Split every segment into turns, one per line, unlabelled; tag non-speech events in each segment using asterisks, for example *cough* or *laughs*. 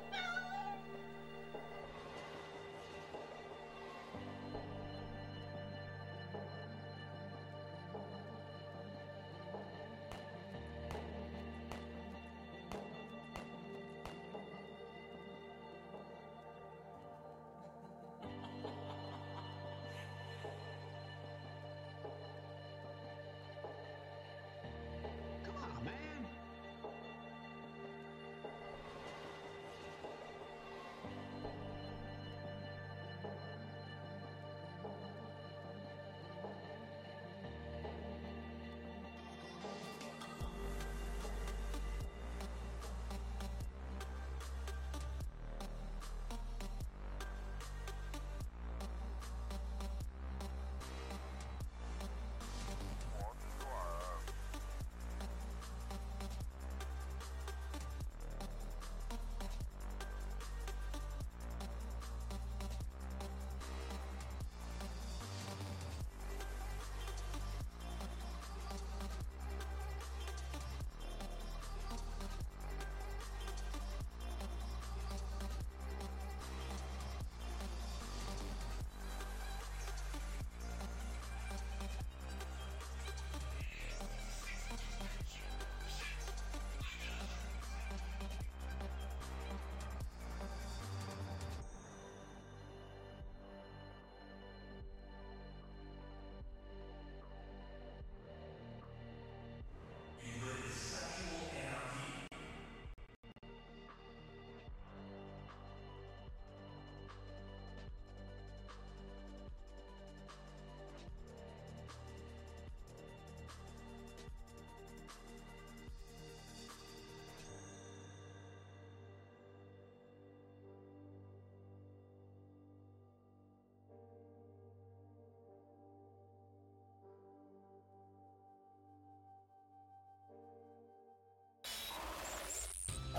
No!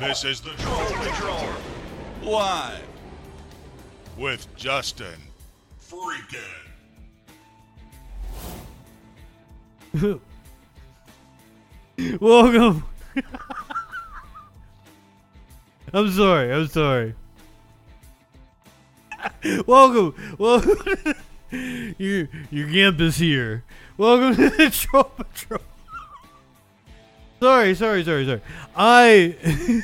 This is the Troll Patrol. Live. With Justin. Freakin'. *laughs*
Welcome. *laughs* I'm sorry. I'm sorry. *laughs* Welcome. Welcome. your your gimp is here. Welcome to the Troll Patrol. Sorry, sorry, sorry, sorry. I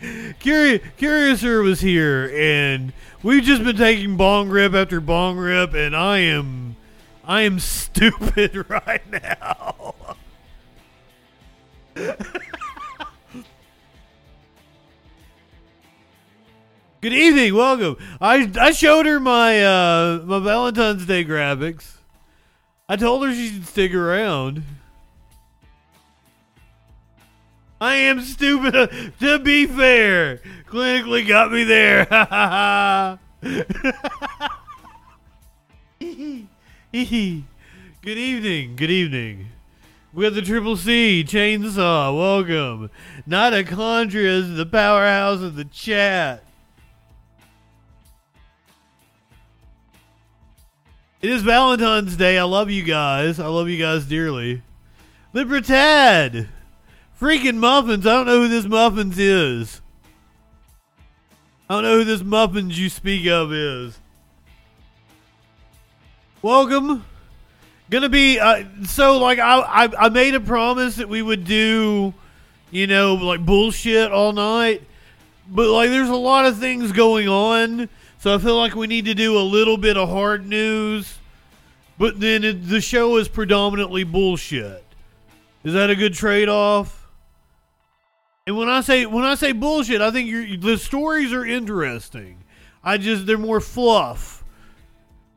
*laughs* Curious Curiouser was here and we've just been taking bong rip after bong rip and I am I am stupid *laughs* right now. *laughs* Good evening, welcome. I I showed her my uh my Valentine's Day graphics. I told her she should stick around. I am stupid. *laughs* To be fair, clinically got me there. *laughs* Good evening. Good evening. We have the Triple C Chainsaw. Welcome. Mitochondria is the powerhouse of the chat. It is Valentine's Day. I love you guys. I love you guys dearly. Libertad. Freaking muffins. I don't know who this muffins is. I don't know who this muffins you speak of is. Welcome. Gonna be uh, so like I, I I made a promise that we would do, you know, like bullshit all night, but like there's a lot of things going on, so I feel like we need to do a little bit of hard news, but then it, the show is predominantly bullshit. Is that a good trade off? And when I say when I say bullshit, I think the stories are interesting. I just they're more fluff.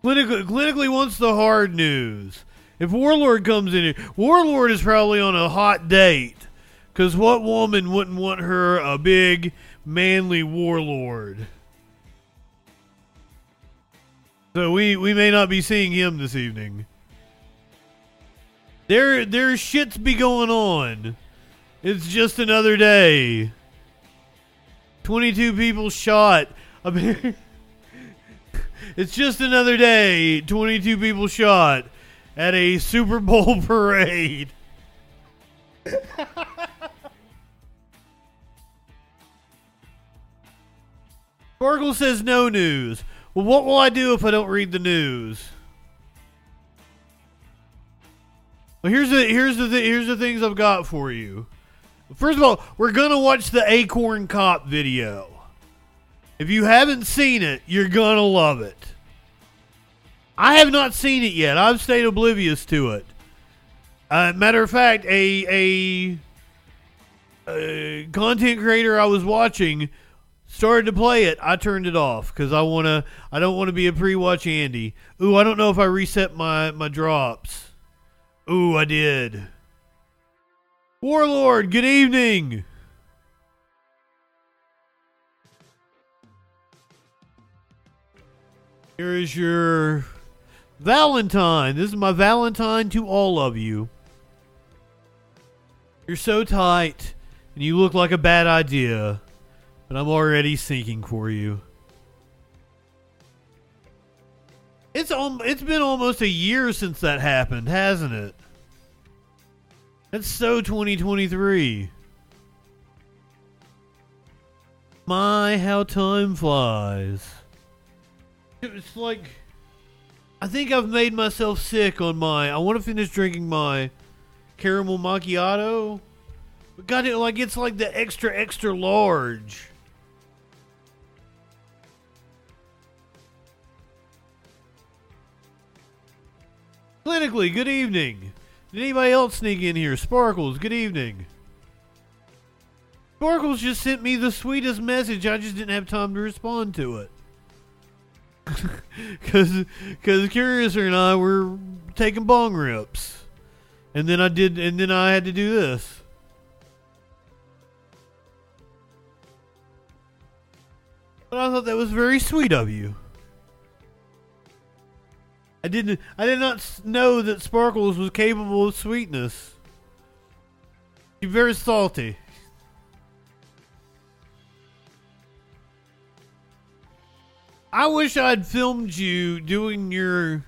Clinically, clinically wants the hard news. If Warlord comes in here, Warlord is probably on a hot date. Because what woman wouldn't want her a big, manly warlord? So we, we may not be seeing him this evening. There there's shits be going on. It's just another day. 22 people shot. *laughs* It's just another day. 22 people shot at a Super Bowl *laughs* parade. *laughs* Sparkle says no news. Well, what will I do if I don't read the news? Well, here's the here's the th- here's the things I've got for you. First of all, we're gonna watch the Acorn Cop video. If you haven't seen it, you're gonna love it. I have not seen it yet. I've stayed oblivious to it. Uh, matter of fact, a, a a content creator I was watching started to play it. I turned it off because I wanna. I don't want to be a pre-watch Andy. Ooh, I don't know if I reset my my drops. Ooh, I did. Warlord, good evening. Here is your Valentine. This is my Valentine to all of you. You're so tight, and you look like a bad idea, but I'm already sinking for you. It's um, it's been almost a year since that happened, hasn't it? That's so 2023. My, how time flies. It's like I think I've made myself sick on my. I want to finish drinking my caramel macchiato, but got it like it's like the extra extra large. Clinically, good evening. Did anybody else sneak in here? Sparkles, good evening. Sparkles just sent me the sweetest message. I just didn't have time to respond to it. *laughs* Because Curiouser and I were taking bong rips. And then I did, and then I had to do this. But I thought that was very sweet of you. I didn't. I did not know that Sparkles was capable of sweetness. She's very salty. I wish I'd filmed you doing your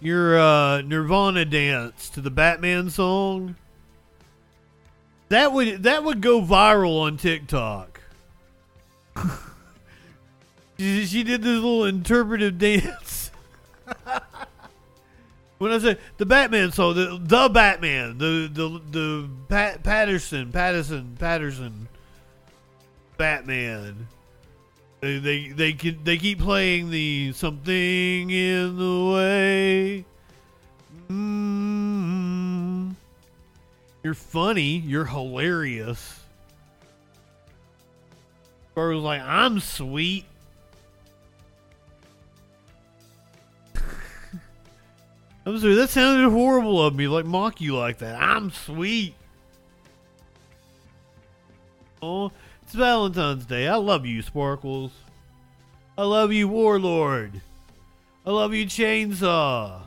your uh, Nirvana dance to the Batman song. That would that would go viral on TikTok. *laughs* she, she did this little interpretive *laughs* dance. *laughs* when I say the Batman song, the the Batman, the the the Pat, Patterson, Patterson, Patterson, Batman. They they they, can, they keep playing the something in the way. Mm. You're funny. You're hilarious. Or was like, I'm sweet. I'm sorry, that sounded horrible of me, like mock you like that. I'm sweet. Oh, it's Valentine's Day. I love you, Sparkles. I love you, Warlord. I love you, Chainsaw.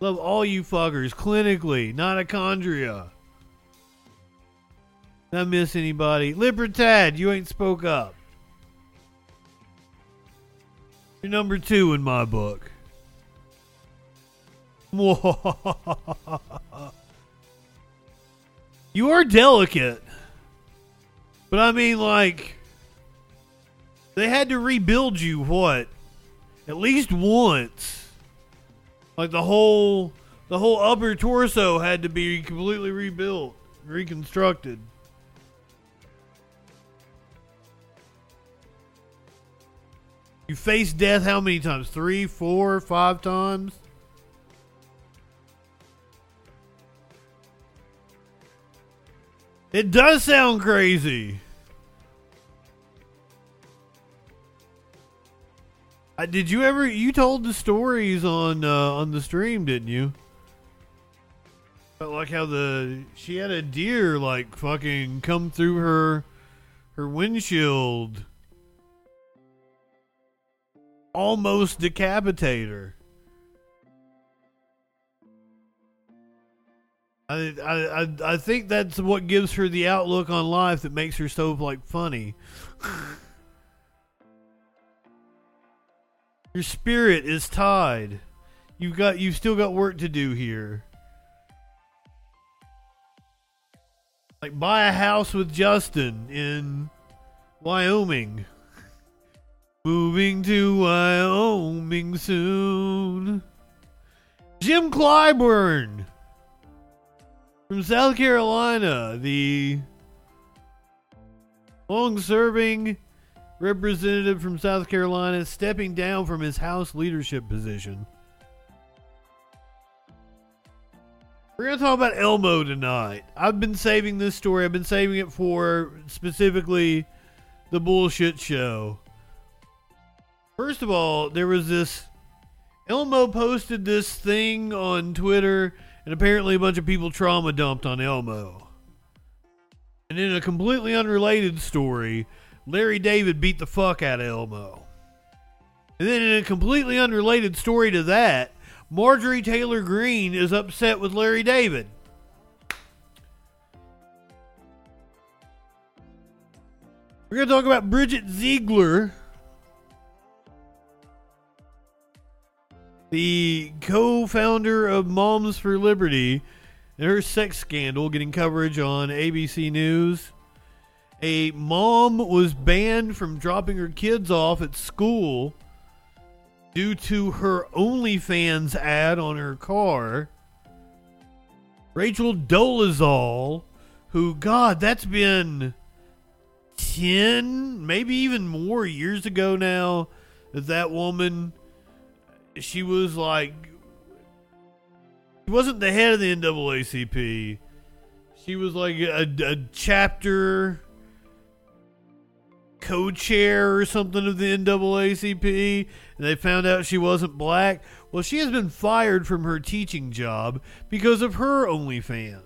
Love all you fuckers clinically, not achondria. Did I miss anybody? Libertad, you ain't spoke up. You're number two in my book. *laughs* you are delicate. But I mean, like, they had to rebuild you, what? At least once. Like the whole the whole upper torso had to be completely rebuilt, reconstructed. You face death how many times? Three, four, five times? It does sound crazy. Uh, did you ever? You told the stories on uh, on the stream, didn't you? But like how the she had a deer like fucking come through her her windshield, almost decapitate her. I, I I think that's what gives her the outlook on life that makes her so like funny. *laughs* Your spirit is tied. You've got you've still got work to do here. Like buy a house with Justin in Wyoming. Moving to Wyoming soon. Jim Clyburn from South Carolina, the long serving representative from South Carolina stepping down from his House leadership position. We're going to talk about Elmo tonight. I've been saving this story, I've been saving it for specifically the bullshit show. First of all, there was this. Elmo posted this thing on Twitter, and apparently a bunch of people trauma dumped on Elmo. And in a completely unrelated story, Larry David beat the fuck out of Elmo. And then, in a completely unrelated story to that, Marjorie Taylor Greene is upset with Larry David. We're going to talk about Bridget Ziegler, the co founder of Moms for Liberty, her sex scandal getting coverage on ABC News a mom was banned from dropping her kids off at school due to her OnlyFans ad on her car. Rachel Dolezal, who, God, that's been 10, maybe even more years ago now, that that woman, she was like, she wasn't the head of the NAACP. She was like a, a chapter co-chair or something of the NAACP, and they found out she wasn't black. Well, she has been fired from her teaching job because of her OnlyFans.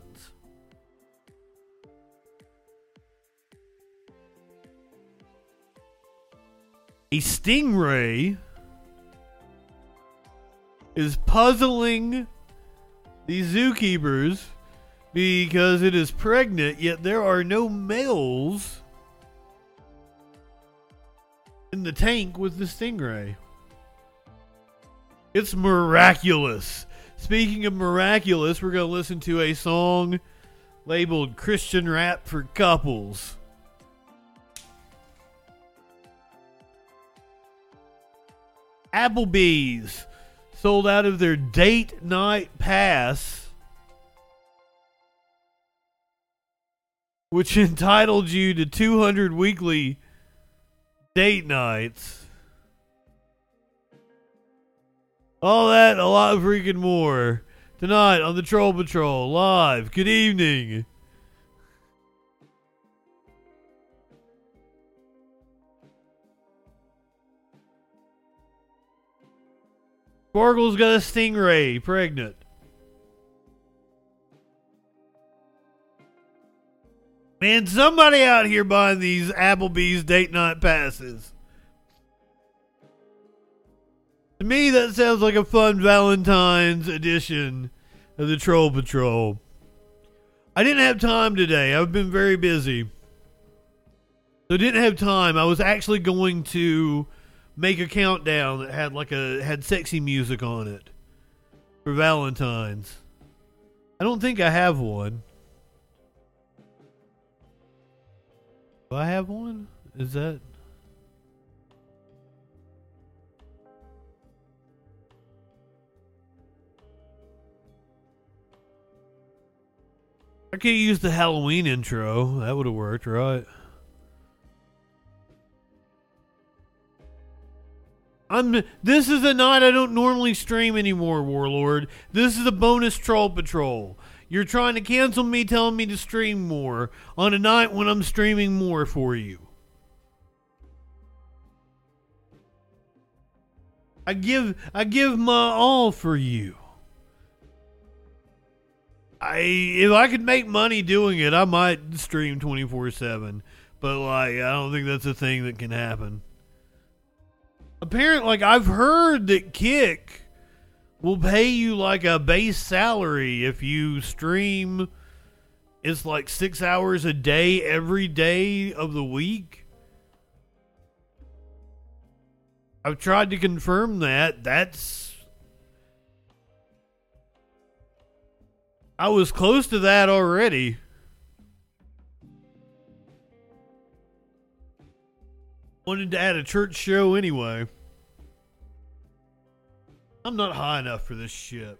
A stingray is puzzling the zookeepers because it is pregnant, yet there are no males in the tank with the stingray. It's miraculous. Speaking of miraculous, we're going to listen to a song labeled Christian Rap for Couples. Applebee's sold out of their date night pass, which *laughs* entitled you to 200 weekly date nights. All that, a lot of freaking more. Tonight on the Troll Patrol, live. Good evening. Sparkle's got a stingray, pregnant. Man, somebody out here buying these Applebee's date night passes. To me, that sounds like a fun Valentine's edition of the Troll Patrol. I didn't have time today. I've been very busy. So I didn't have time. I was actually going to make a countdown that had like a had sexy music on it for Valentine's. I don't think I have one. Do I have one? Is that I could use the Halloween intro. That would have worked, right? I'm. This is a night I don't normally stream anymore, Warlord. This is a bonus troll patrol. You're trying to cancel me, telling me to stream more on a night when I'm streaming more for you. I give. I give my all for you. I if I could make money doing it, I might stream twenty four seven. But like, I don't think that's a thing that can happen. Apparently, like I've heard that Kick will pay you like a base salary if you stream. It's like six hours a day every day of the week. I've tried to confirm that. That's. I was close to that already. Wanted to add a church show anyway. I'm not high enough for this shit.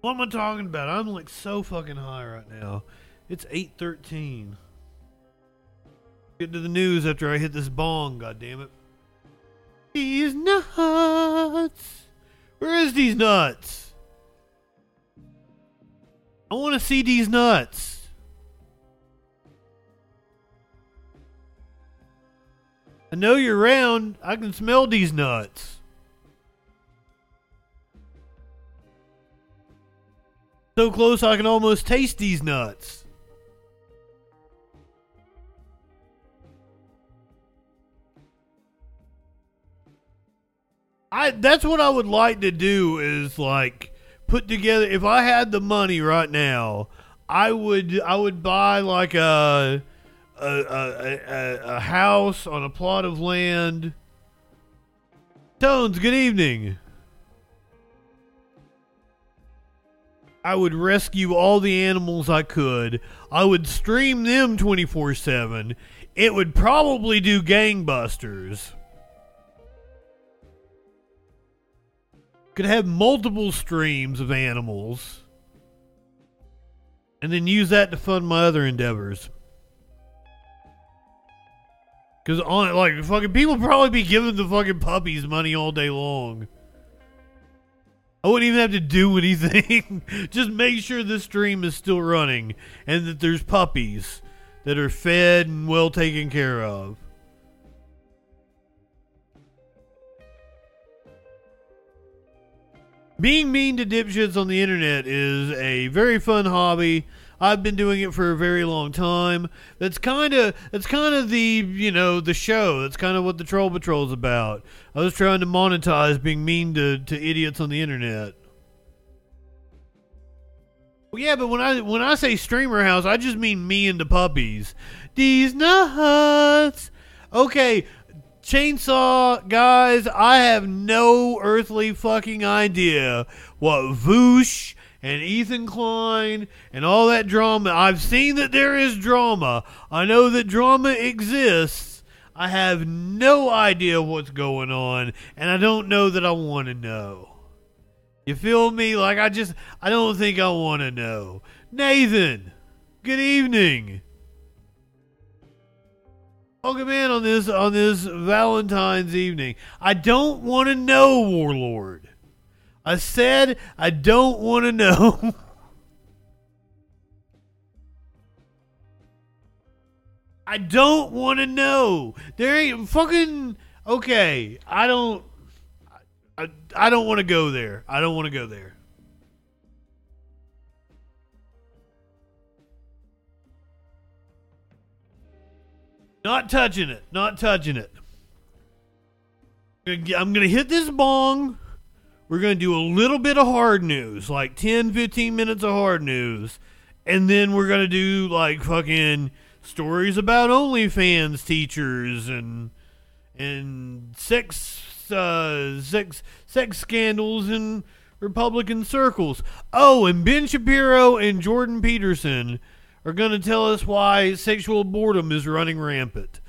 What am I talking about? I'm like so fucking high right now. It's 8:13. Get to the news after I hit this bong, god damn it. These nuts. Where is these nuts? I want to see these nuts. I know you're around. I can smell these nuts. So close I can almost taste these nuts. I that's what I would like to do is like put together if I had the money right now, I would I would buy like a a, a, a, house on a plot of land. Tones, good evening. I would rescue all the animals I could. I would stream them 24 7. It would probably do gangbusters. Could have multiple streams of animals. And then use that to fund my other endeavors. Because on like fucking people probably be giving the fucking puppies money all day long. I wouldn't even have to do *laughs* anything. Just make sure the stream is still running and that there's puppies that are fed and well taken care of. Being mean to dipshits on the internet is a very fun hobby. I've been doing it for a very long time. That's kind of that's kind of the you know the show. That's kind of what the Troll Patrol is about. I was trying to monetize being mean to, to idiots on the internet. Well, yeah, but when I when I say streamer house, I just mean me and the puppies. These nuts Okay, Chainsaw guys, I have no earthly fucking idea what Vaush and Ethan Klein and all that drama. I've seen that there is drama. I know that drama exists. I have no idea what's going on, and I don't know that I want to know. You feel me? Like I just I don't think I want to know. Nathan, good evening. Welcome in on this on this Valentine's evening. I don't want to know, Warlord. I said I don't want to know. *laughs* I don't want to know. There ain't fucking okay. I don't. I, I don't want to go there. I don't want to go there. Not touching it. Not touching it. I'm to hit this bong. We're going to do a little bit of hard news, like 10, 15 minutes of hard news. And then we're going to do like fucking stories about OnlyFans teachers and and sex uh, sex sex scandals in Republican circles. Oh, and Ben Shapiro and Jordan Peterson are going to tell us why sexual boredom is running rampant.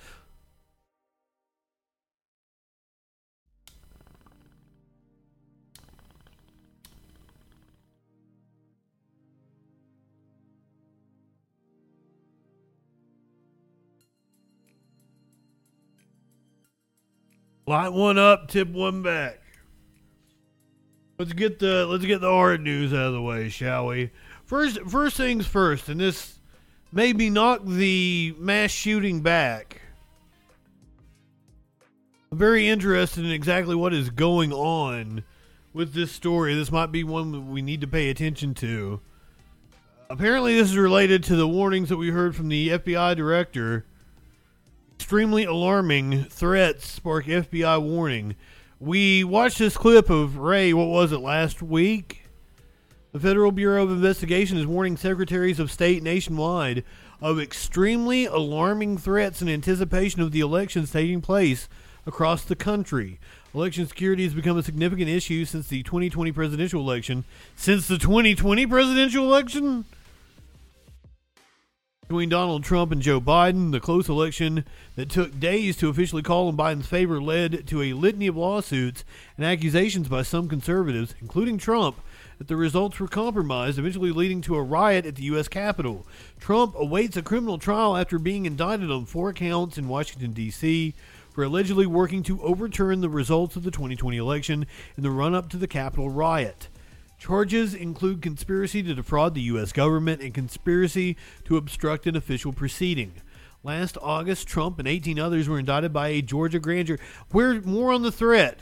Light one up, tip one back. Let's get the let's get the hard news out of the way, shall we? First first things first, and this maybe knock the mass shooting back. I'm very interested in exactly what is going on with this story. This might be one that we need to pay attention to. Apparently, this is related to the warnings that we heard from the FBI director. Extremely alarming threats spark FBI warning. We watched this clip of Wray, what was it, last week? The Federal Bureau of Investigation is warning secretaries of state nationwide of extremely alarming threats in anticipation of the elections taking place across the country. Election security has become a significant issue since the 2020 presidential election. Since the 2020 presidential election? Between Donald Trump and Joe Biden, the close election that took days to officially call in Biden's favor led to a litany of lawsuits and accusations by some conservatives, including Trump, that the results were compromised, eventually leading to a riot at the U.S. Capitol. Trump awaits a criminal trial after being indicted on four counts in Washington, D.C. for allegedly working to overturn the results of the 2020 election in the run up to the Capitol riot. Charges include conspiracy to defraud the U.S. government and conspiracy to obstruct an official proceeding. Last August, Trump and 18 others were indicted by a Georgia grand jury. We're more on the threat.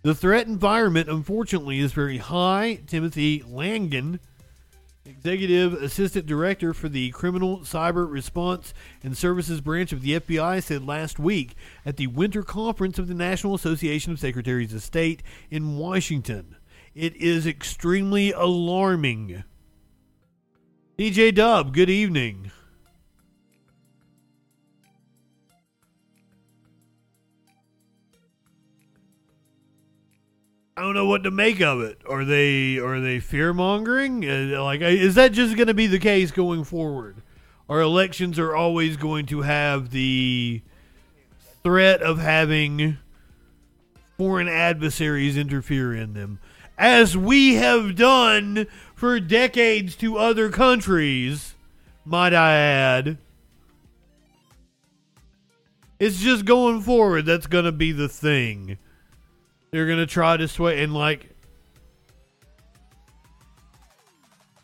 The threat environment, unfortunately, is very high. Timothy Langan, Executive Assistant Director for the Criminal Cyber Response and Services Branch of the FBI, said last week at the Winter Conference of the National Association of Secretaries of State in Washington. It is extremely alarming. DJ Dub, good evening. I don't know what to make of it. Are they are they fear mongering? Uh, like, is that just going to be the case going forward? Our elections are always going to have the threat of having foreign adversaries interfere in them, as we have done for decades to other countries. Might I add? It's just going forward. That's going to be the thing. They're gonna try to sway and like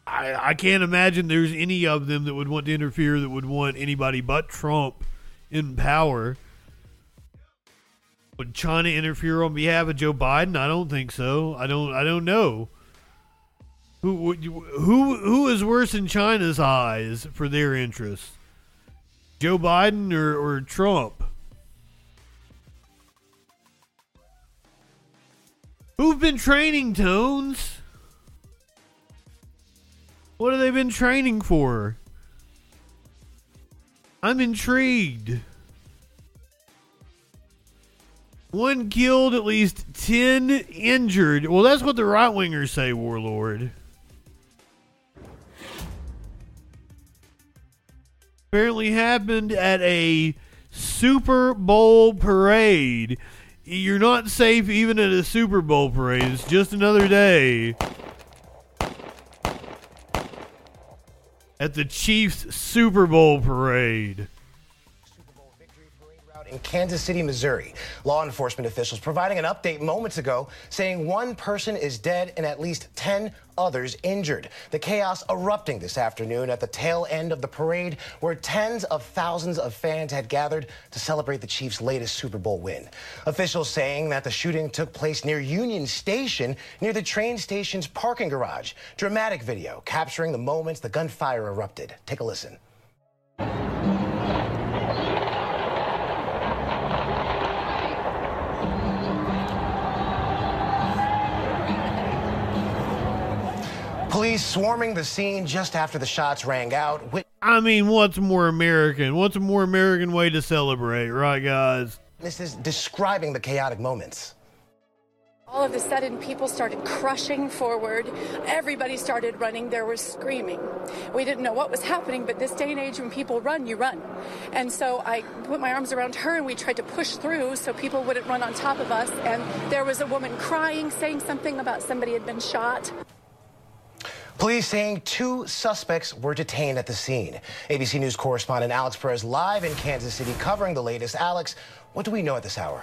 I I can't imagine there's any of them that would want to interfere that would want anybody but Trump in power. Would China interfere on behalf of Joe Biden? I don't think so. I don't I don't know. Who who who is worse in China's eyes for their interests? Joe Biden or, or Trump? Who've been training Tones? What have they been training for? I'm intrigued. One killed, at least 10 injured. Well, that's what the right wingers say, Warlord. Apparently happened at a Super Bowl parade. You're not safe even at a Super Bowl parade. It's just another day. At the Chiefs Super Bowl parade
in Kansas City, Missouri. Law enforcement officials providing an update moments ago saying one person is dead and at least 10 others injured. The chaos erupting this afternoon at the tail end of the parade where tens of thousands of fans had gathered to celebrate the Chiefs' latest Super Bowl win. Officials saying that the shooting took place near Union Station near the train station's parking garage. Dramatic video capturing the moments the gunfire erupted. Take a listen. Police swarming the scene just after the shots rang out.
I mean, what's more American? What's a more American way to celebrate, right, guys?
This is describing the chaotic moments.
All of a sudden, people started crushing forward. Everybody started running. There was screaming. We didn't know what was happening, but this day and age, when people run, you run. And so I put my arms around her and we tried to push through so people wouldn't run on top of us. And there was a woman crying, saying something about somebody had been shot.
Police saying two suspects were detained at the scene. ABC News correspondent Alex Perez live in Kansas City covering the latest. Alex, what do we know at this hour?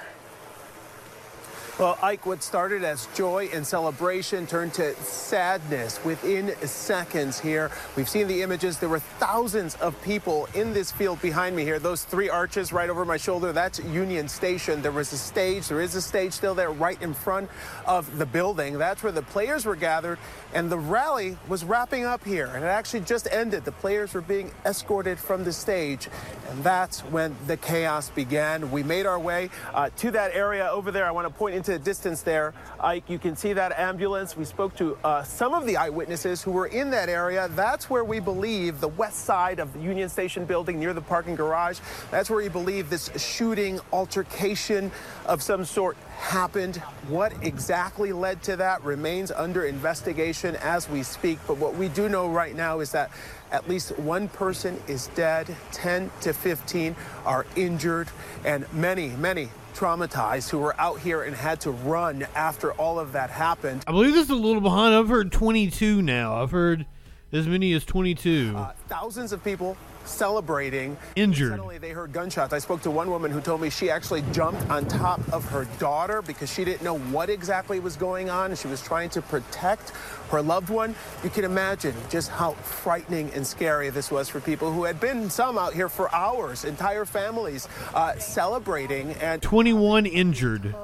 Well, Ike, what started as joy and celebration turned to sadness within seconds here. We've seen the images. There were thousands of people in this field behind me here. Those three arches right over my shoulder, that's Union Station. There was a stage. There is a stage still there right in front of the building. That's where the players were gathered, and the rally was wrapping up here. And it actually just ended. The players were being escorted from the stage, and that's when the chaos began. We made our way uh, to that area over there. I want to point into the distance there, Ike, you can see that ambulance. We spoke to uh, some of the eyewitnesses who were in that area. That's where we believe the west side of the Union Station building near the parking garage. That's where we believe this shooting altercation of some sort happened. What exactly led to that remains under investigation as we speak. But what we do know right now is that at least one person is dead, 10 to 15 are injured, and many, many traumatized who were out here and had to run after all of that happened.
I believe this is a little behind. I've heard 22 now. I've heard as many as 22. Uh,
thousands of people celebrating.
Injured.
Suddenly they heard gunshots. I spoke to one woman who told me she actually jumped on top of her daughter because she didn't know what exactly was going on. She was trying to protect her loved one. You can imagine just how frightening and scary this was for people who had been some out here for hours, entire families uh, celebrating and
21 injured.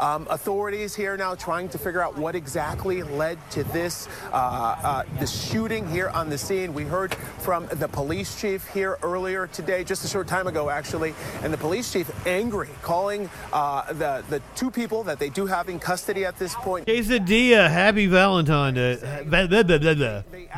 Um, authorities here now trying to figure out what exactly led to this uh, uh, the shooting here on the scene. We heard from the police chief here earlier today, just a short time ago, actually, and the police chief angry, calling uh, the the two people that they do have in custody at this point.
Quesadilla, happy Valentine Day,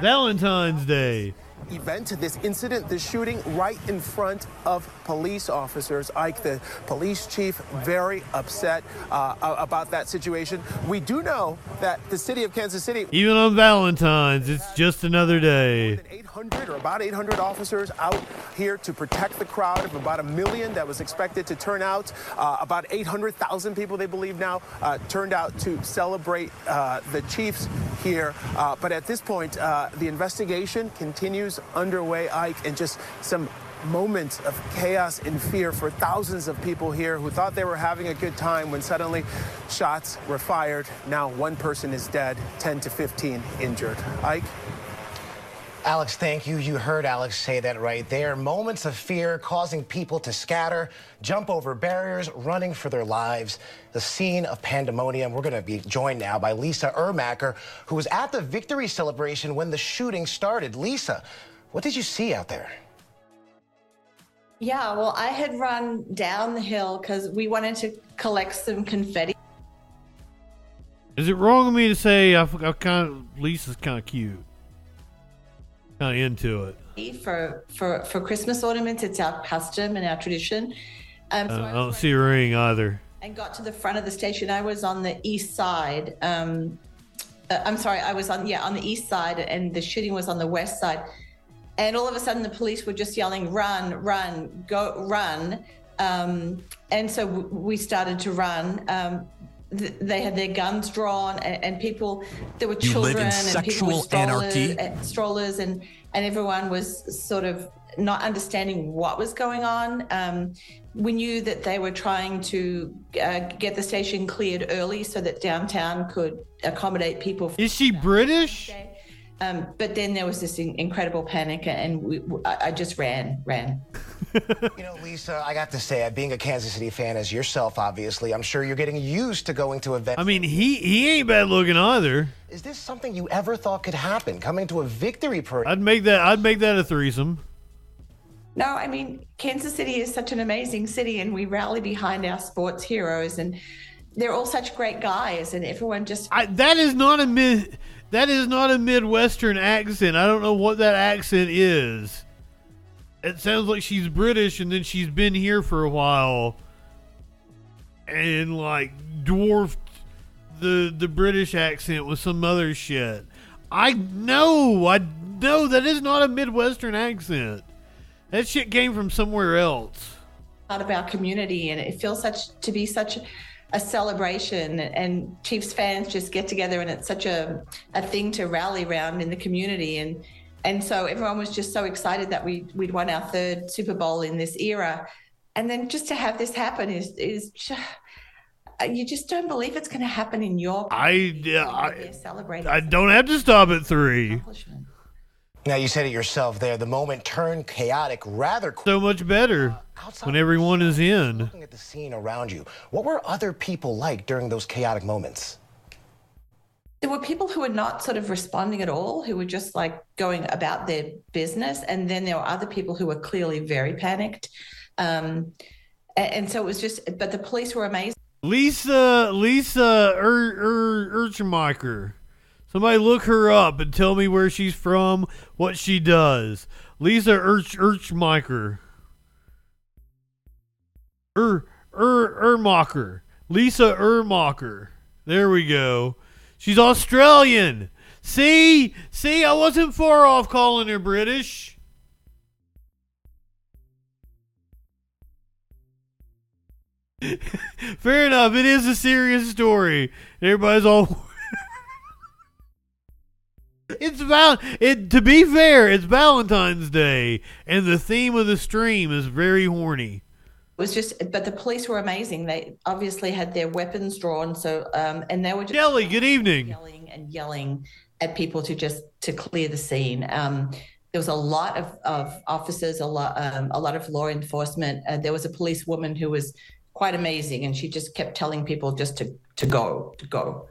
Valentine's Day
event, this incident, this shooting right in front of police officers. Ike, the police chief, very upset uh, about that situation. We do know that the city of Kansas City.
Even on Valentine's, it's just another day.
800 or about 800 officers out here to protect the crowd of about a million that was expected to turn out. Uh, about 800,000 people, they believe now, uh, turned out to celebrate uh, the Chiefs here. Uh, but at this point, uh, the investigation continues underway, Ike, and just some moments of chaos and fear for thousands of people here who thought they were having a good time when suddenly shots were fired. Now one person is dead, 10 to 15 injured. Ike?
Alex, thank you. You heard Alex say that right there. Moments of fear causing people to scatter, jump over barriers, running for their lives. The scene of pandemonium. We're going to be joined now by Lisa Ermacher, who was at the victory celebration when the shooting started. Lisa, what did you see out there?
Yeah, well, I had run down the hill because we wanted to collect some confetti.
Is it wrong of me to say I, I kind of Lisa's kind of cute, kind of into
it? For for for Christmas ornaments, it's our custom and our tradition.
Um, so uh, I don't see a ring either.
and got to the front of the station. I was on the east side. Um, uh, I'm sorry, I was on yeah on the east side, and the shooting was on the west side. And all of a sudden, the police were just yelling, "Run, run, go, run!" Um, and so w- we started to run. Um, th- they had their guns drawn, and, and people. There were
You live in
children and people with strollers,
anarchy?
uh, strollers, and and everyone was sort of not understanding what was going on. Um, we knew that they were trying to uh, get the station cleared early so that downtown could accommodate people. For
Is she British?
um, but then there was this in- incredible panic, and we, I I just ran, ran. *laughs*
You know, Lisa, I got to say, uh, being a Kansas City fan as yourself, obviously, I'm sure you're getting used to going to events.
I mean, he he ain't bad looking either.
Is this something you ever thought could happen? Coming to a victory parade?
I'd make that. I'd make that a threesome.
No, I mean, Kansas City is such an amazing city, and we rally behind our sports heroes, and they're all such great guys, and everyone just
I, that is not a mid. That is not a midwestern accent. I don't know what that accent is. It sounds like she's British and then she's been here for a while, and like dwarfed the the British accent with some other shit. I know. I know that is not a midwestern accent. That shit came from somewhere else.
part of our community and it feels such to be such a celebration and Chiefs fans just get together and it's such a, a thing to rally around in the community and and so everyone was just so excited that we we'd won our third Super Bowl in this era and then just to have this happen is is ju- *sighs* you just don't believe it's going to happen in your
I
community.
I,
celebrating
I don't have to stop at three.
Now, you said it yourself there. The moment turned chaotic rather quickly.
So much better uh,
Outside
when everyone is in.
Looking at the scene around you, what were other people like during those chaotic moments?
There were people who were not sort of responding at all, who were just like going about their business. And then there were other people who were clearly very panicked. Um, and, so it was just, but the police were amazing.
Lisa Lisa er, er, Urchmacher. Somebody look her up and tell me where she's from, what she does. Lisa Urch Urchmacher. Er Er Ermacher. Lisa Ermacher. There we go. She's Australian. See? See, I wasn't far off calling her British. *laughs* Fair enough. It is a serious story. Everybody's all. *laughs* it's val. It to be fair, it's Valentine's Day, and the theme of the stream is very horny.
Was just, but the police were amazing. They obviously had their weapons drawn. So, um, and they were just
yelling. good evening.
yelling and yelling at people to just to clear the scene. Um, there was a lot of, of officers, a lot um, a lot of law enforcement. Uh, there was a police woman who was quite amazing, and she just kept telling people just to to go to go.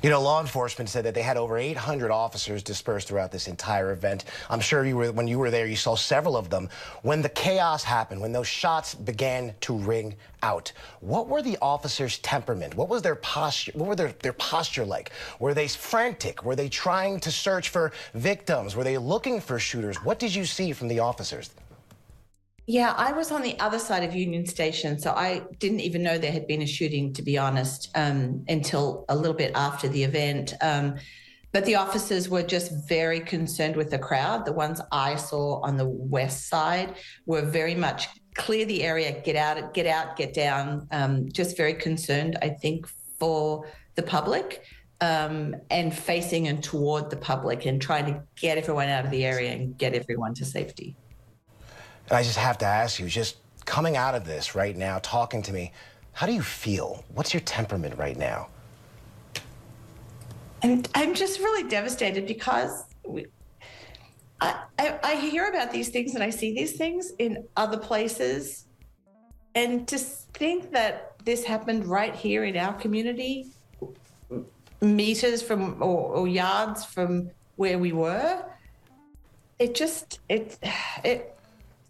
You know, law enforcement said that they had over 800 officers dispersed throughout this entire event. I'm sure you were, when you were there, you saw several of them. When the chaos happened, when those shots began to ring out, what were the officers' temperament? What was their posture? What were their, their posture like? Were they frantic? Were they trying to search for victims? Were they looking for shooters? What did you see from the officers?
Yeah, I was on the other side of Union Station, so I didn't even know there had been a shooting, to be honest, um, until a little bit after the event. Um, but the officers were just very concerned with the crowd. The ones I saw on the west side were very much clear the area, get out, get out, get down. Um, just very concerned, I think, for the public um, and facing and toward the public and trying to get everyone out of the area and get everyone to safety.
And I just have to ask you, just coming out of this right now, talking to me, how do you feel? What's your temperament right now?
And I'm just really devastated because we, I, I, I hear about these things and I see these things in other places. And to think that this happened right here in our community, meters from or, or yards from where we were, it just it it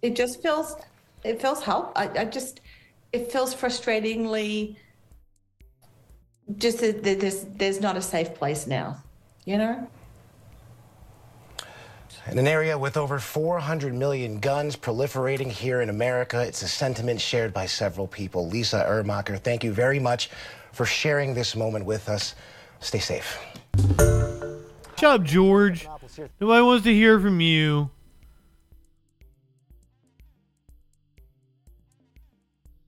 it just feels it feels help. I, I just it feels frustratingly just that that there's there's not a safe place now, you know.
In an area with over 400 million guns proliferating here in America, it's a sentiment shared by several people. Lisa Ermacher, thank you very much for sharing this moment with us. Stay safe.
Good job, George. Nobody wants to hear from you.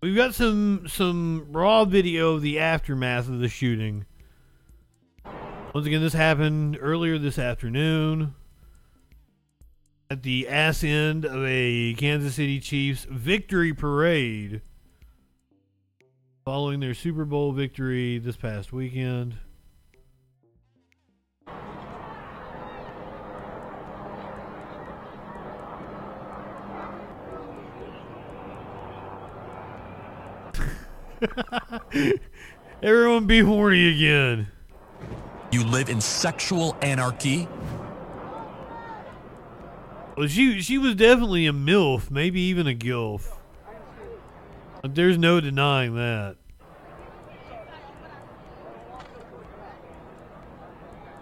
We've got some some raw video of the aftermath of the shooting. Once again, this happened earlier this afternoon at the ass end of a Kansas City Chiefs victory parade following their Super Bowl victory this past weekend. *laughs* Everyone be horny again.
You live in sexual anarchy?
Well, she she was definitely a milf, maybe even a gilf. There's no denying that.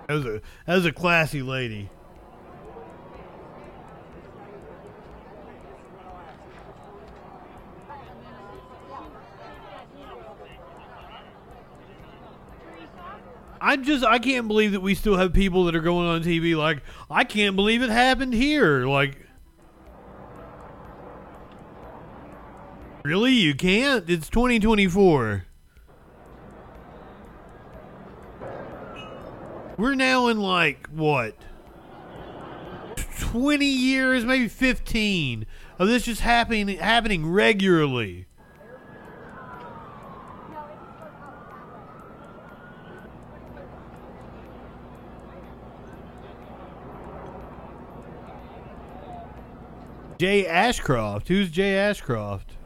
That was a that was a classy lady. I just I can't believe that we still have people that are going on TV like I can't believe it happened here. Like Really? You can't? It's 2024. We're now in like what? 20 years, maybe 15 of this just happening happening regularly. Jay Ashcroft. Who's Jay Ashcroft?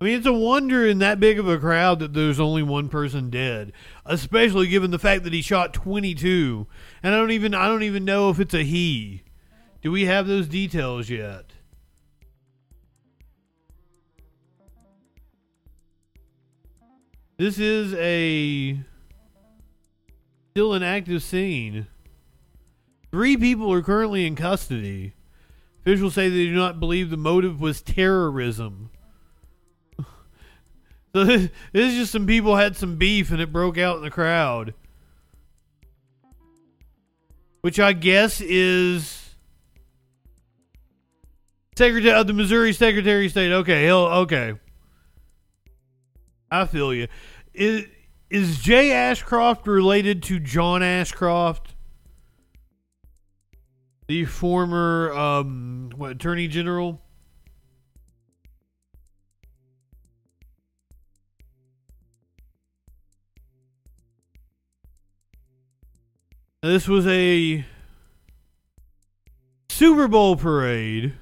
I mean, it's a wonder in that big of a crowd that there's only one person dead, especially given the fact that he shot 22. And I don't even I don't even know if it's a he. Do we have those details yet? This is a still an active scene. Three people are currently in custody. Officials say they do not believe the motive was terrorism. *laughs* so this, this is just some people had some beef and it broke out in the crowd. Which I guess is Secretary of the Missouri Secretary of State. Okay, he'll okay. I feel you. Is is Jay Ashcroft related to John Ashcroft, the former um, what, Attorney General? This was a Super Bowl parade.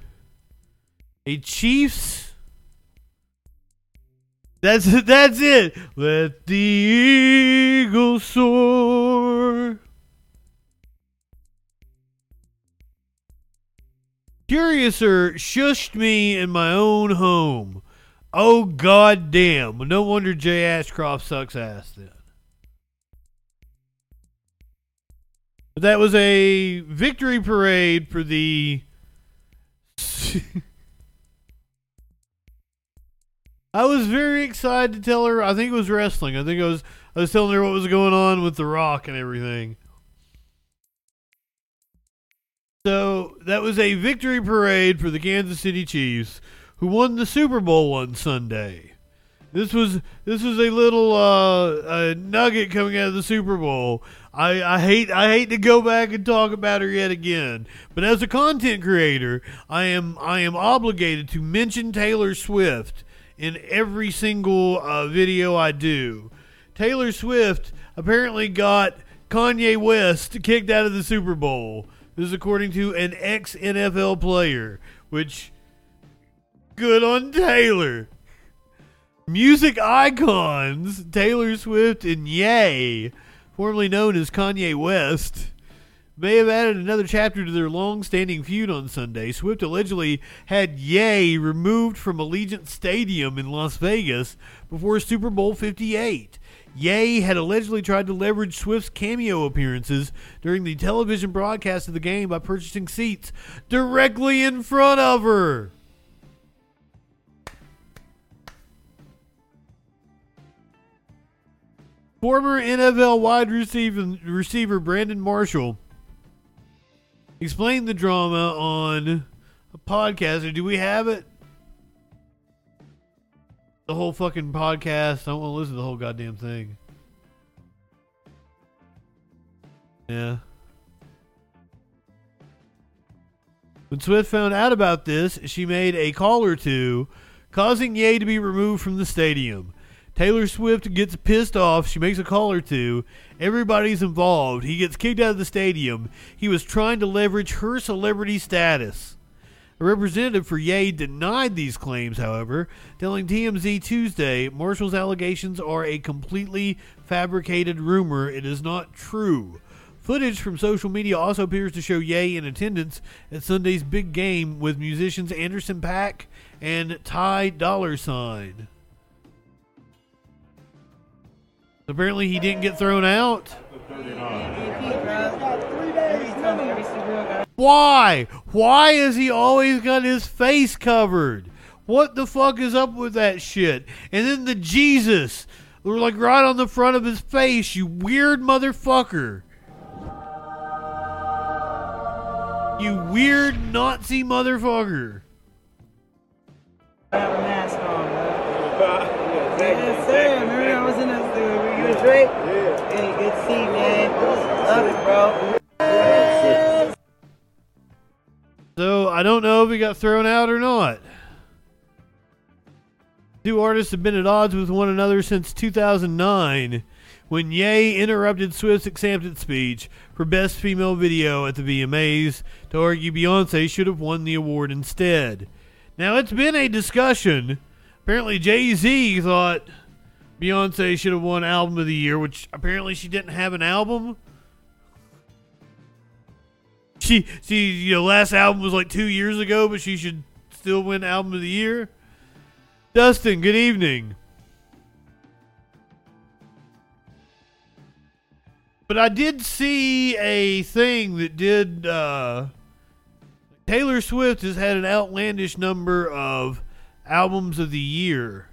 A Chiefs that's that's it. Let the eagle soar. Curiouser shushed me in my own home. Oh god damn. No wonder Jay Ashcroft sucks ass then. But that was a victory parade for the I was very excited to tell her. I think it was wrestling. I think I was I was telling her what was going on with The Rock and everything. So that was a victory parade for the Kansas City Chiefs, who won the Super Bowl on Sunday. This was this was a little uh, a nugget coming out of the Super Bowl. I, I hate I hate to go back and talk about her yet again, but as a content creator, I am I am obligated to mention Taylor Swift in every single uh, video I do. Taylor Swift apparently got Kanye West kicked out of the Super Bowl. This is according to an ex NFL player, which good on Taylor. Music icons Taylor Swift and Ye, formerly known as Kanye West, may have added another chapter to their long-standing feud on Sunday. Swift allegedly had Ye removed from Allegiant Stadium in Las Vegas before Super Bowl 58. Ye had allegedly tried to leverage Swift's cameo appearances during the television broadcast of the game by purchasing seats directly in front of her. Former NFL wide receiver, receiver Brandon Marshall explained the drama on a podcast. Or do we have it? The whole fucking podcast. I don't want to listen to the whole goddamn thing. Yeah. When Swift found out about this, she made a call or two, causing Ye to be removed from the stadium. Taylor Swift gets pissed off. She makes a call or two. Everybody's involved. He gets kicked out of the stadium. He was trying to leverage her celebrity status. A representative for Ye denied these claims, however, telling TMZ Tuesday Marshall's allegations are a completely fabricated rumor. It is not true. Footage from social media also appears to show Ye in attendance at Sunday's big game with musicians Anderson .Paak and Ty Dolla $ign. Apparently, he didn't get thrown out. Why? Why has he always got his face covered? What the fuck is up with that shit? And then the Jesus, we're like right on the front of his face. You weird motherfucker. You weird Nazi motherfucker.
have a mask on, bro. Yes, sir. Remember Drake? Yeah. Hey, good to see you, man. Love it, bro.
So I don't know if he got thrown out or not. Two artists have been at odds with one another since 2009 when Ye interrupted Swift's acceptance speech for Best Female Video at the VMAs to argue Beyonce should have won the award instead. Now, it's been a discussion. Apparently, Jay Z thought Beyonce should have won Album of the Year, which apparently she didn't have an album. She, she, you know, last album was like two years ago, but she should still win Album of the Year. Dustin, good evening. But I did see a thing that did. Uh, Taylor Swift has had an outlandish number of albums of the year.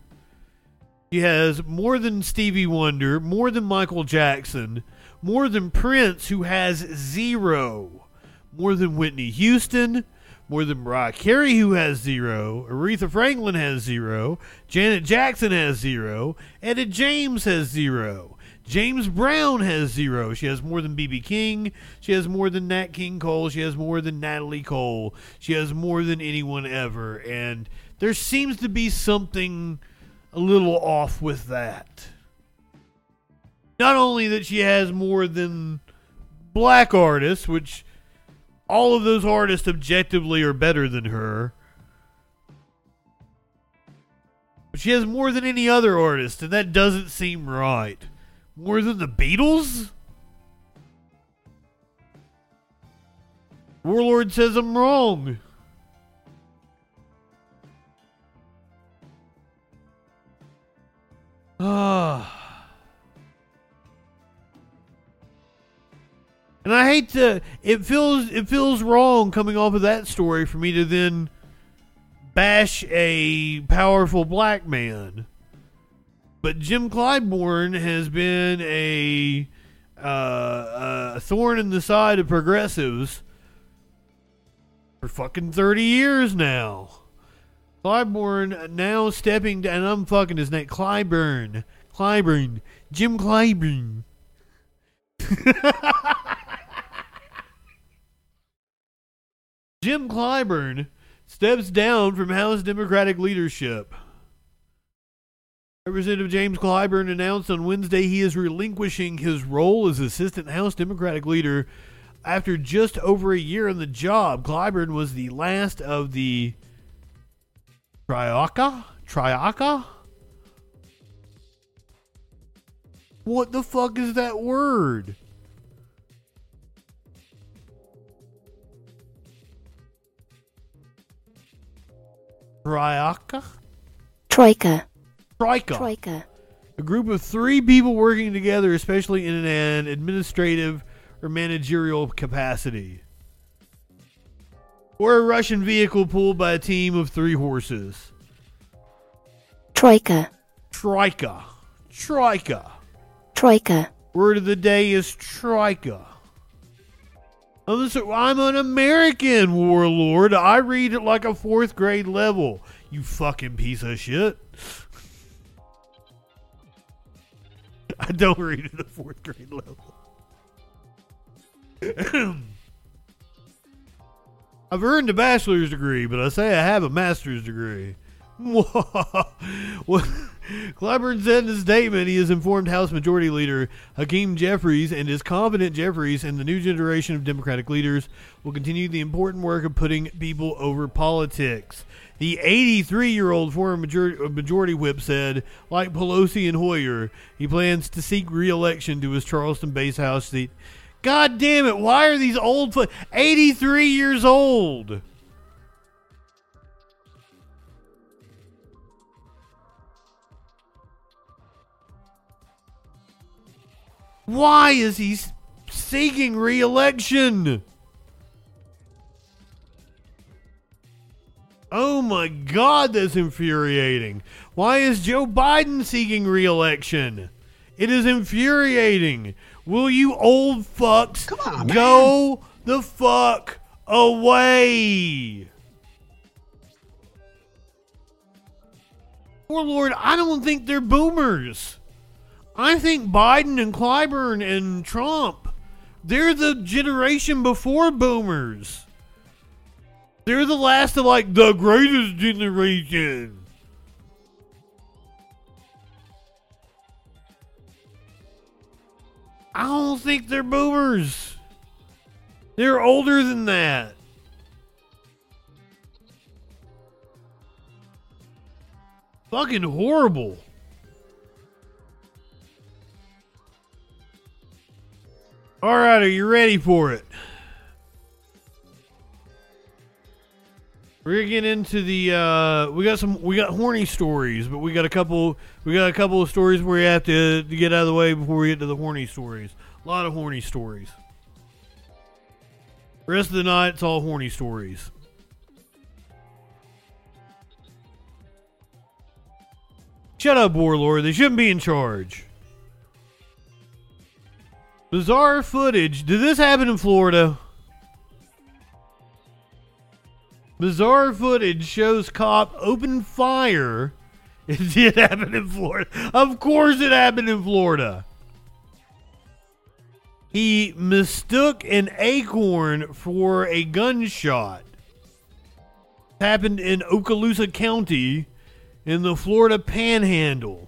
She has more than Stevie Wonder, more than Michael Jackson, more than Prince, who has zero, more than Whitney Houston, more than Mariah Carey, who has zero, Aretha Franklin has zero, Janet Jackson has zero, Etta James has zero. James Brown has zero. She has more than BB King. She has more than Nat King Cole. She has more than Natalie Cole. She has more than anyone ever. And there seems to be something a little off with that. Not only that she has more than black artists, which all of those artists objectively are better than her. But she has more than any other artist, and that doesn't seem right. More than the Beatles? Warlord says I'm wrong. *sighs* And I hate to it feels it feels wrong coming off of that story for me to then bash a powerful black man. But Jim Clyburn has been a uh, a thorn in the side of progressives for fucking 30 years now. Clyburn now stepping down, and I'm fucking his name, Clyburn. Clyburn. Jim Clyburn. *laughs* Jim Clyburn steps down from House Democratic leadership. Representative James Clyburn announced on Wednesday he is relinquishing his role as Assistant House Democratic Leader after just over a year on the job. Clyburn was the last of the Triaka? Triaka? What the fuck is that word? Triaka?
Troika.
Troika.
Troika.
A group of three people working together, especially in an administrative or managerial capacity. Or a Russian vehicle pulled by a team of three horses.
Troika.
Troika. Troika.
Troika.
Word of the day is Troika. I'm an American warlord. I read it like a fourth grade level. You fucking piece of shit. *laughs* I don't read it at a fourth grade level. *clears throat* I've earned a bachelor's degree, but I say I have a master's degree. *laughs* well, *laughs* Clyburn said in his statement he has informed House Majority Leader Hakeem Jeffries and is confident Jeffries and the new generation of Democratic leaders will continue the important work of putting people over politics. The 83 year old former majority, majority whip said, like Pelosi and Hoyer, he plans to seek re election to his Charleston based House seat. God damn it, why are these old. 83 years old! Why is he seeking re election? Oh my god, that's infuriating. Why is Joe Biden seeking re election? It is infuriating. Will you old fucks Come on, go the fuck away? Warlord, I don't think they're boomers. I think Biden and Clyburn and Trump, they're the generation before boomers. They're the last of like the greatest generation. I don't think they're boomers. They're older than that. Fucking horrible. All right, are you ready for it? We're gonna get into the. Uh, we got some. We got horny stories, but we got a couple. We got a couple of stories where we have to, to get out of the way before we get to the horny stories. A lot of horny stories. rest of the night, it's all horny stories. Shut up, Warlord. They shouldn't be in charge. Bizarre footage. Did this happen in Florida? Bizarre footage shows cop open fire. *laughs* It did happen in Florida. Of course, it happened in Florida. He mistook an acorn for a gunshot. Happened in Okaloosa County in the Florida Panhandle.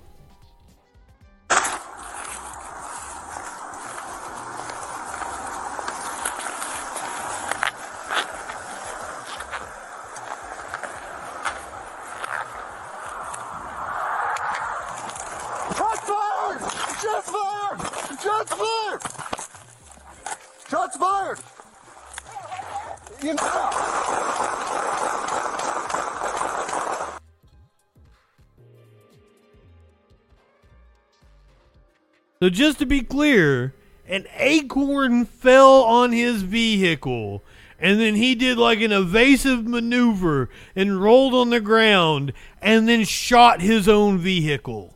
So just to be clear, an acorn fell on his vehicle and then he did like an evasive maneuver and rolled on the ground and then shot his own vehicle.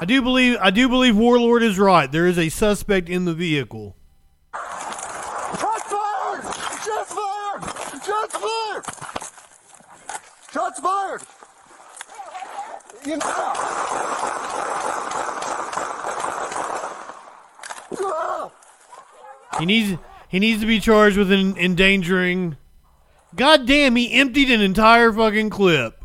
I do believe I do believe Warlord is right. There is a suspect in the vehicle.
Shots fired! Shots fired! Shots fired! Shots fired! You Ah!
He needs he needs to be charged with en- endangering. God damn, he emptied an entire fucking clip.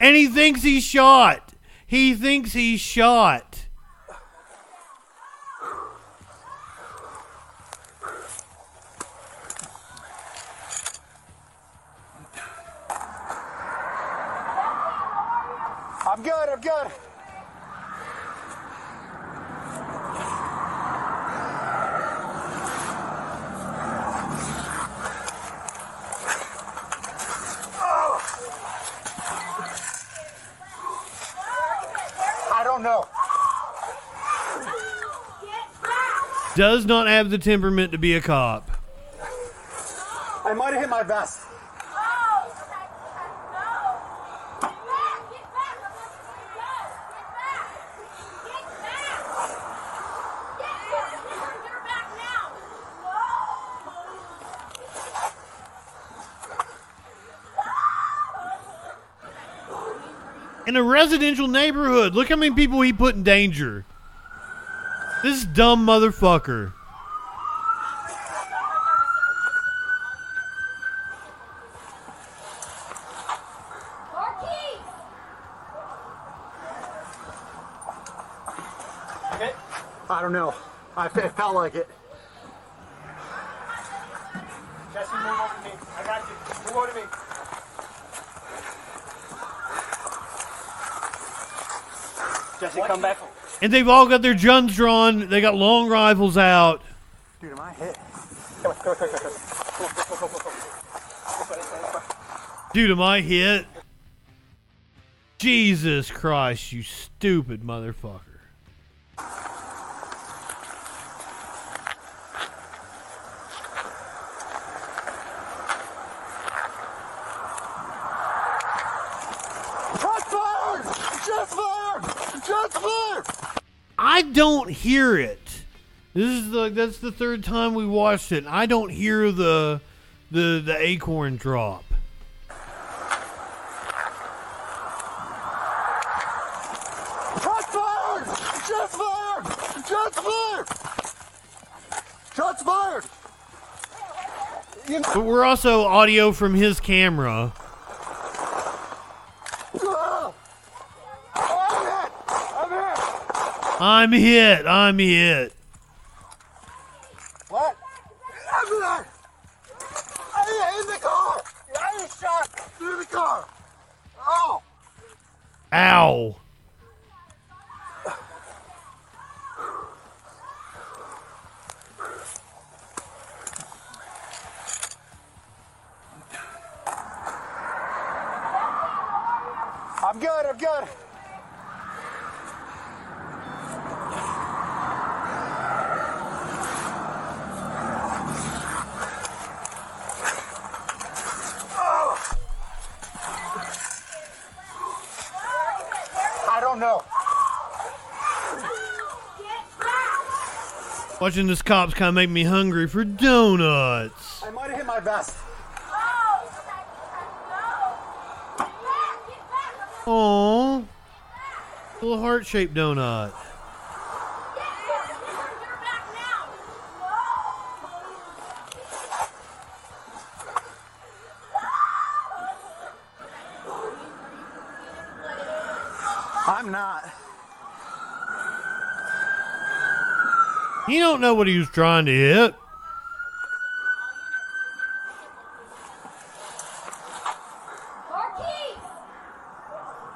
And he thinks he's shot. He thinks he's shot.
I'm good, I'm good. I don't know.
Does not have the temperament to be a cop.
I might have hit my vest.
In a residential neighborhood, look how many people he put in danger. This dumb motherfucker.
I don't know. I it felt like it. Jesse, move over to me. I got you. Move over to me. Jesse, come back.
And they've all got their guns drawn. They got long rifles out.
Dude, am I hit? Come on, come on, come on, come on.
Dude, am I hit? Jesus Christ, you stupid motherfucker.
Shots fired! Shots fired! Shots fired!
I don't hear it. This is the third time we watched it. I don't hear the the the acorn drop.
Shots fired! Shots fired! Shots fired! Shots fired!
But we're also audio from his camera.
I'm hit! I'm hit!
I'm hit. I'm hit.
What? I'm there! I'm in the car! I was shot through the car! Oh!
Ow.
I'm good, I'm good. I don't know.
Watching this cops kind of make me hungry for donuts.
I might have hit my vest.
Aww. Little heart shaped donut. Don't know what he was trying to hit.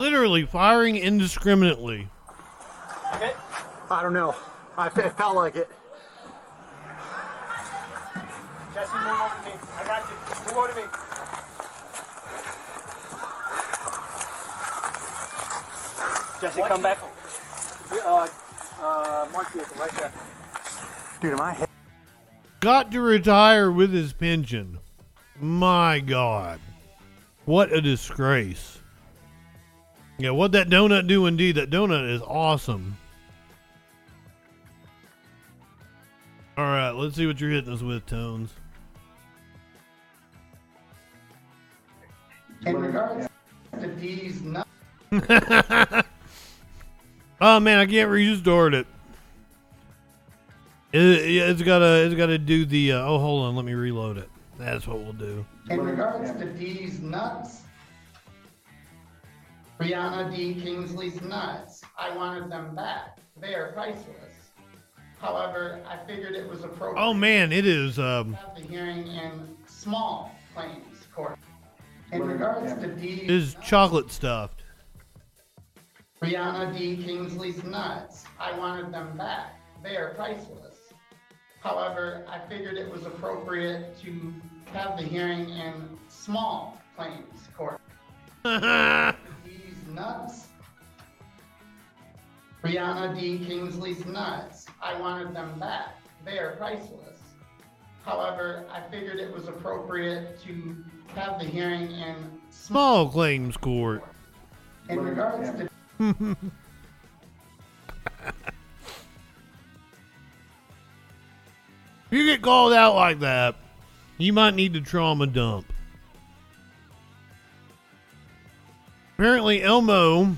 Literally firing indiscriminately.
I don't know. I it felt like it. Jesse, move over to me. I got you. Move over to me. Jesse, come back. Uh, uh, mark vehicle right there. Dude, am I hit?
Got to retire with his pension. My God. What a disgrace. Yeah, what that donut do indeed. That donut is awesome. All right, let's see what you're hitting us with, Tones.
In regards to these nuts, *laughs*
oh man, I can't restart it. It, has gotta, it's gotta do the. Uh, oh, hold on, let me reload it. That's what we'll do.
in regards to these nuts, Brianna D. Kingsley's nuts, I wanted them back. They are priceless. However, I figured it was appropriate.
Oh man, it is. Um,
the hearing in small claims court. In regards to these
is chocolate stuffed.
Brianna D. Kingsley's nuts. I wanted them back. They are priceless. However, I figured it was appropriate to have the hearing in small claims court. *laughs* These nuts. Brianna D. Kingsley's nuts. I wanted them back. They are priceless. However, I figured it was appropriate to have the hearing in
Small claims court.
in regards to *laughs*
If you get called out like that, you might need to trauma dump. Apparently, Elmo.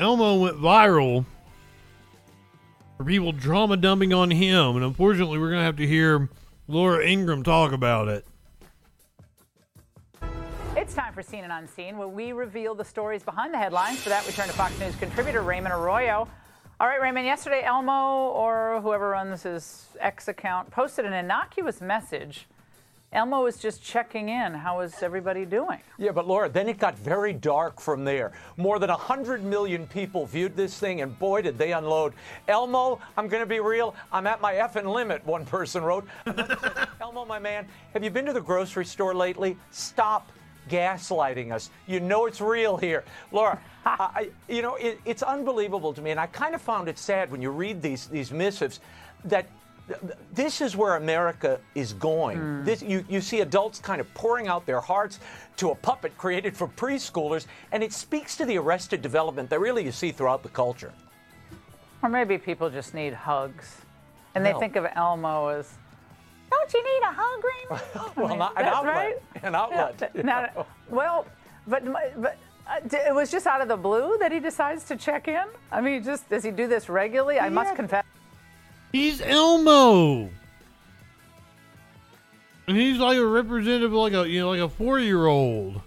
Elmo went viral for people trauma dumping on him, and unfortunately, we're going to have to hear Laura Ingraham talk about it.
For Seen and Unseen, where we reveal the stories behind the headlines. For that, we turn to Fox News contributor Raymond Arroyo. All right, Raymond, yesterday Elmo, or whoever runs his X account, posted an innocuous message. Elmo was just checking in. How is everybody doing?
Yeah, but Laura, then it got very dark from there. More than 100 million people viewed this thing, and boy, did they unload. Elmo, I'm going to be real. I'm at my effing limit, one person wrote. *laughs* Elmo, my man, have you been to the grocery store lately? Stop gaslighting us. You know it's real here. Laura, *laughs* I, you know, it, it's unbelievable to me, and I kind of found it sad when you read these, these missives that th- th- this is where America is going. Hmm. This, you, you see adults kind of pouring out their hearts to a puppet created for preschoolers, and it speaks to the arrested development that really you see throughout the culture.
Or maybe people just need hugs. And they think of Elmo as, don't you need a hug, Raymond? *laughs* I
well, not, an outlet.
right.
An outlet.
Yeah, *laughs*
you
now-
know.
well, but but uh, it was just out of the blue that he decides to check in. I mean, just does he do this regularly? I must confess.
He's Elmo. And he's like a representative, like a you know, like a four year old.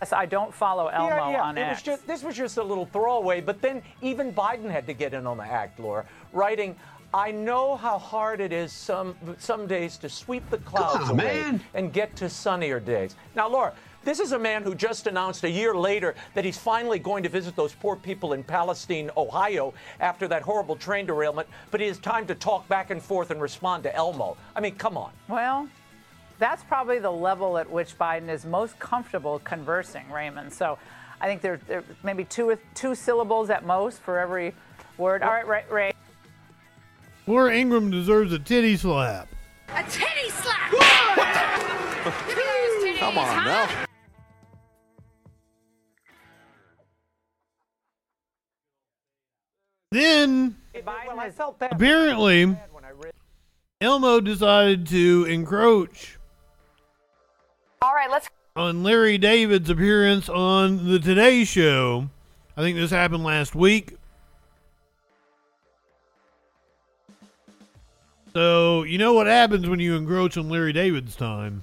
Yes, I don't follow Elmo
yeah, yeah.
on
it
X.
was just, this was just a little throwaway, but then even Biden had to get in on the act, Laura, writing, I know how hard it is some some days to sweep the clouds
on,
away
man.
and get to sunnier days. Now, Laura, this is a man who just announced a year later that he's finally going to visit those poor people in Palestine, Ohio, after that horrible train derailment. But he has time to talk back and forth and respond to Elmo. I mean, come on.
Well, that's probably the level at which Biden is most comfortable conversing, Raymond. So I think there there maybe two two syllables at most for every word. All right, Ray. Ray.
Laura Ingraham deserves a titty slap.
A titty slap! *laughs*
Come on now.
Then
Biden has
apparently Elmo decided to encroach
All right, let's.
on Larry David's appearance on the Today Show. I think this happened last week. So you know what happens when you encroach on Larry David's time.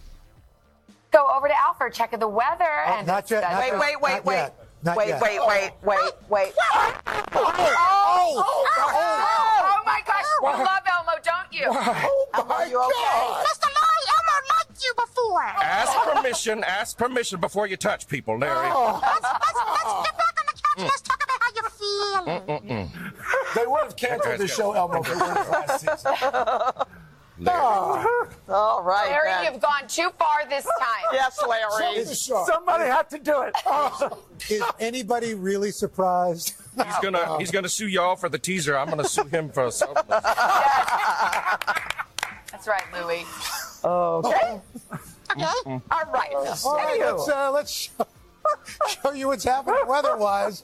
Go over to Alfred, check the weather, oh, and
not yet, not
Wait,
yet,
wait, wait,
not
wait.
yet, not
wait,
yet.
wait, wait, wait, wait.
Oh, oh, oh, oh, oh my gosh, you love Elmo, don't you?
Elmo, you okay?
Mr. Laurie, Elmo liked you before.
Ask permission. Ask permission before you touch people, Larry.
Let's, let's, let's get back on the couch and Mm. let's talk about how you're feeling.
Mm-mm-mm.
They would have canceled the show, Elmo, if it weren't last season. *laughs*
All right.
Larry,
then.
you've gone too far this time.
Yes, Larry.
Somebody
had to do it. *laughs*
Is anybody really surprised?
He's gonna he's gonna sue y'all for the teaser. I'm gonna sue him for self. *laughs*
That's right, Louie.
Oh, okay.
Okay. Mm-hmm.
All right.
All right,
Anywho.
let's, uh, let's show, *laughs* show you what's happening weather-wise.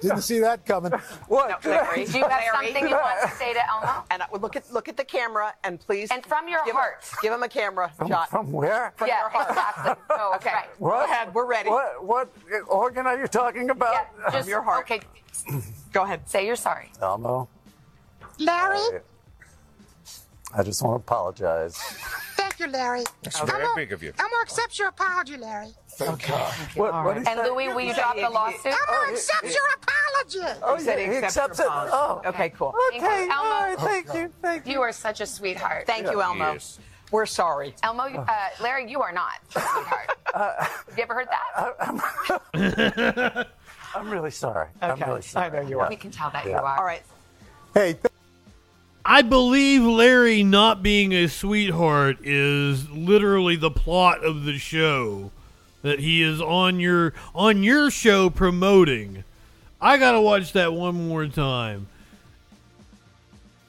Didn't see that coming.
What? Larry.
Do you have
Larry.
something you want to say to Elmo?
And uh, I, look at look at the camera and please.
And from your
give
heart.
Him, give him a camera shot.
From where?
From
yeah,
your heart.
exactly. Oh,
Okay.
right.
Go ahead. We're ready.
What what organ are you talking about?
Yeah, just,
your heart.
Okay, *clears throat*
Go ahead.
say you're sorry.
Elmo,
Larry,
I just want to apologize.
thank you, Larry.
That's very
Elmo,
big of you.
Elmo accepts your apology, Larry.
Okay.
What, what did he
And
say?
Louie, will you drop the lawsuit?
Elmo accepts your apology.
Oh,
He said
yeah,
he
he
accepts
accepts it.
your apology.
Oh,
Okay, cool.
Thank
okay.
Elmo.
All right, thank you, thank you.
You are such a sweetheart.
Thank you, Elmo.
Yes.
We're sorry.
Elmo, uh, Larry, you are not, sweetheart. *laughs* Have you ever heard that?
I'm really sorry. I'm really sorry.
I know you are.
We can tell that
Yeah.
you are.
All right.
Hey,
I believe Larry not being a sweetheart is literally the plot of the show that he is on your on your show promoting. I got to watch that one more time.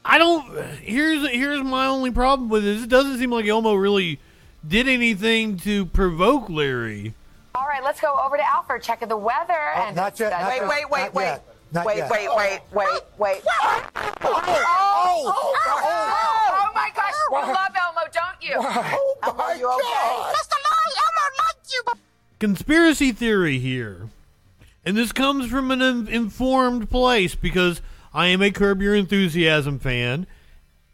I don't here's here's my only problem with this. It doesn't seem like Elmo really did anything to provoke Larry.
All right, let's go over to Alfred, check the weather. and
not yet, not
Wait,
yet,
wait, wait,
not
wait.
yet, not
wait,
yet.
wait, wait, wait, wait,
Oh, oh, oh, my gosh, you love Elmo, don't you?
Elmo, you okay?
Just a
conspiracy theory here. And this comes from an informed place because I am a Curb Your Enthusiasm fan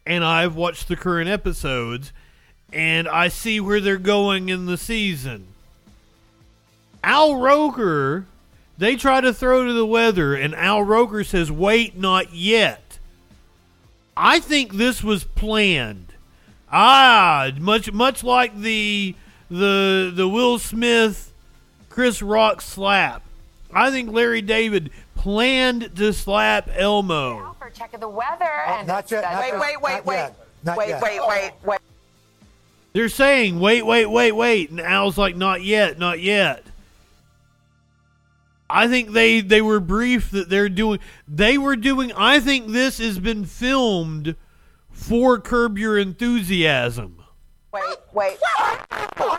and I've watched the current episodes and I see where they're going in the season. Al Roker, they try to throw to the weather and Al Roker says, wait, not yet. I think this was planned. Ah, much much like the the the Will Smith Chris Rock slap. I think Larry David planned to slap Elmo.
Alfred, check of the weather. and
not yet, not
Wait,
yet,
wait, wait,
not
wait.
yet, not
Wait,
yet.
wait, wait, wait.
They're saying, wait, wait, wait, wait. And Al's like, not yet, not yet. I think they they were briefed that they're doing they were doing I think this has been filmed for Curb Your Enthusiasm.
Wait, wait.
Oh,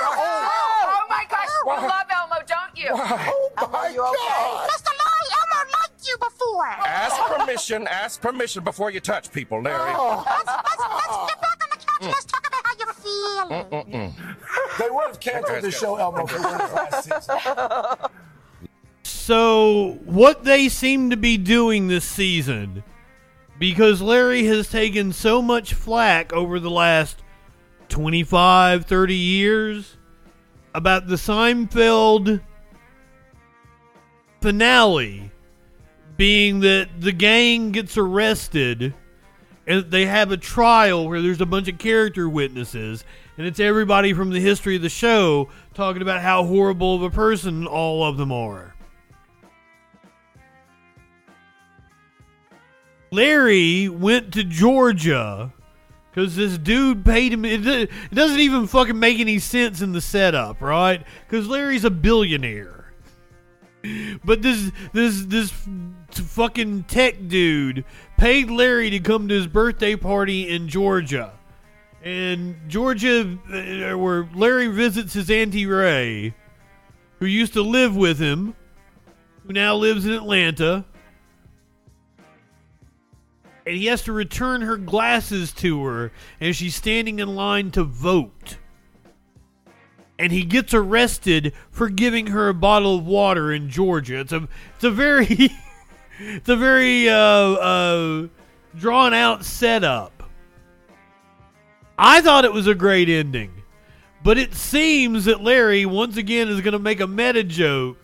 oh, my gosh, you love Elmo, don't you?
Oh Elmo, you okay?
Just a lie, Elmo liked you before.
Ask permission. Ask permission before you touch people, Larry. Oh.
Let's, let's, let's get back on the couch and let's talk about how you're feeling.
Mm-mm.
They would have canceled the show, Elmo, if it last season.
So, what they seem to be doing this season, because Larry has taken so much flack over the last 25, 30 years about the Seinfeld finale being that the gang gets arrested and they have a trial where there's a bunch of character witnesses and it's everybody from the history of the show talking about how horrible of a person all of them are. Larry went to Georgia because this dude paid him. It, doesn't even fucking make any sense in the setup, right? Because Larry's a billionaire, but this this this fucking tech dude paid Larry to come to his birthday party in Georgia, and Georgia, uh, where Larry visits his auntie Ray, who used to live with him, who now lives in Atlanta and he has to return her glasses to her and she's standing in line to vote. And he gets arrested for giving her a bottle of water in Georgia. It's a it's a very *laughs* it's a very uh, uh, drawn out setup. I thought it was a great ending, but it seems that Larry once again is going to make a meta joke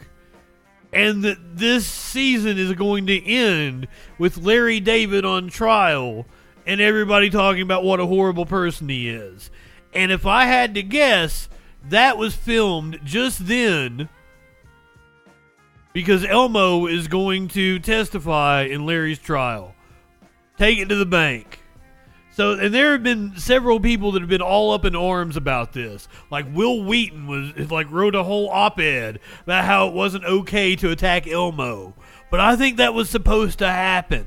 and that this season is going to end with Larry David on trial and everybody talking about what a horrible person he is. And if I had to guess, that was filmed just then because Elmo is going to testify in Larry's trial. Take it to the bank. So, and there have been several people that have been all up in arms about this. Like Wil Wheaton was like wrote a whole op-ed about how it wasn't okay to attack Elmo, but I think that was supposed to happen.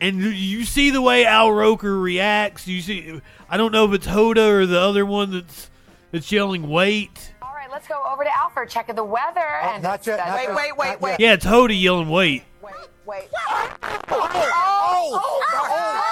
And you- you see the way Al Roker reacts. You see, I don't know if it's Hoda or the other one that's that's yelling "wait."
All right, let's go over to Alfred, check of the weather. and
not yet, not
Wait,
yet,
wait, wait,
not
wait.
yet.
Yeah, it's Hoda yelling "wait."
Wait.
Oh, oh, oh,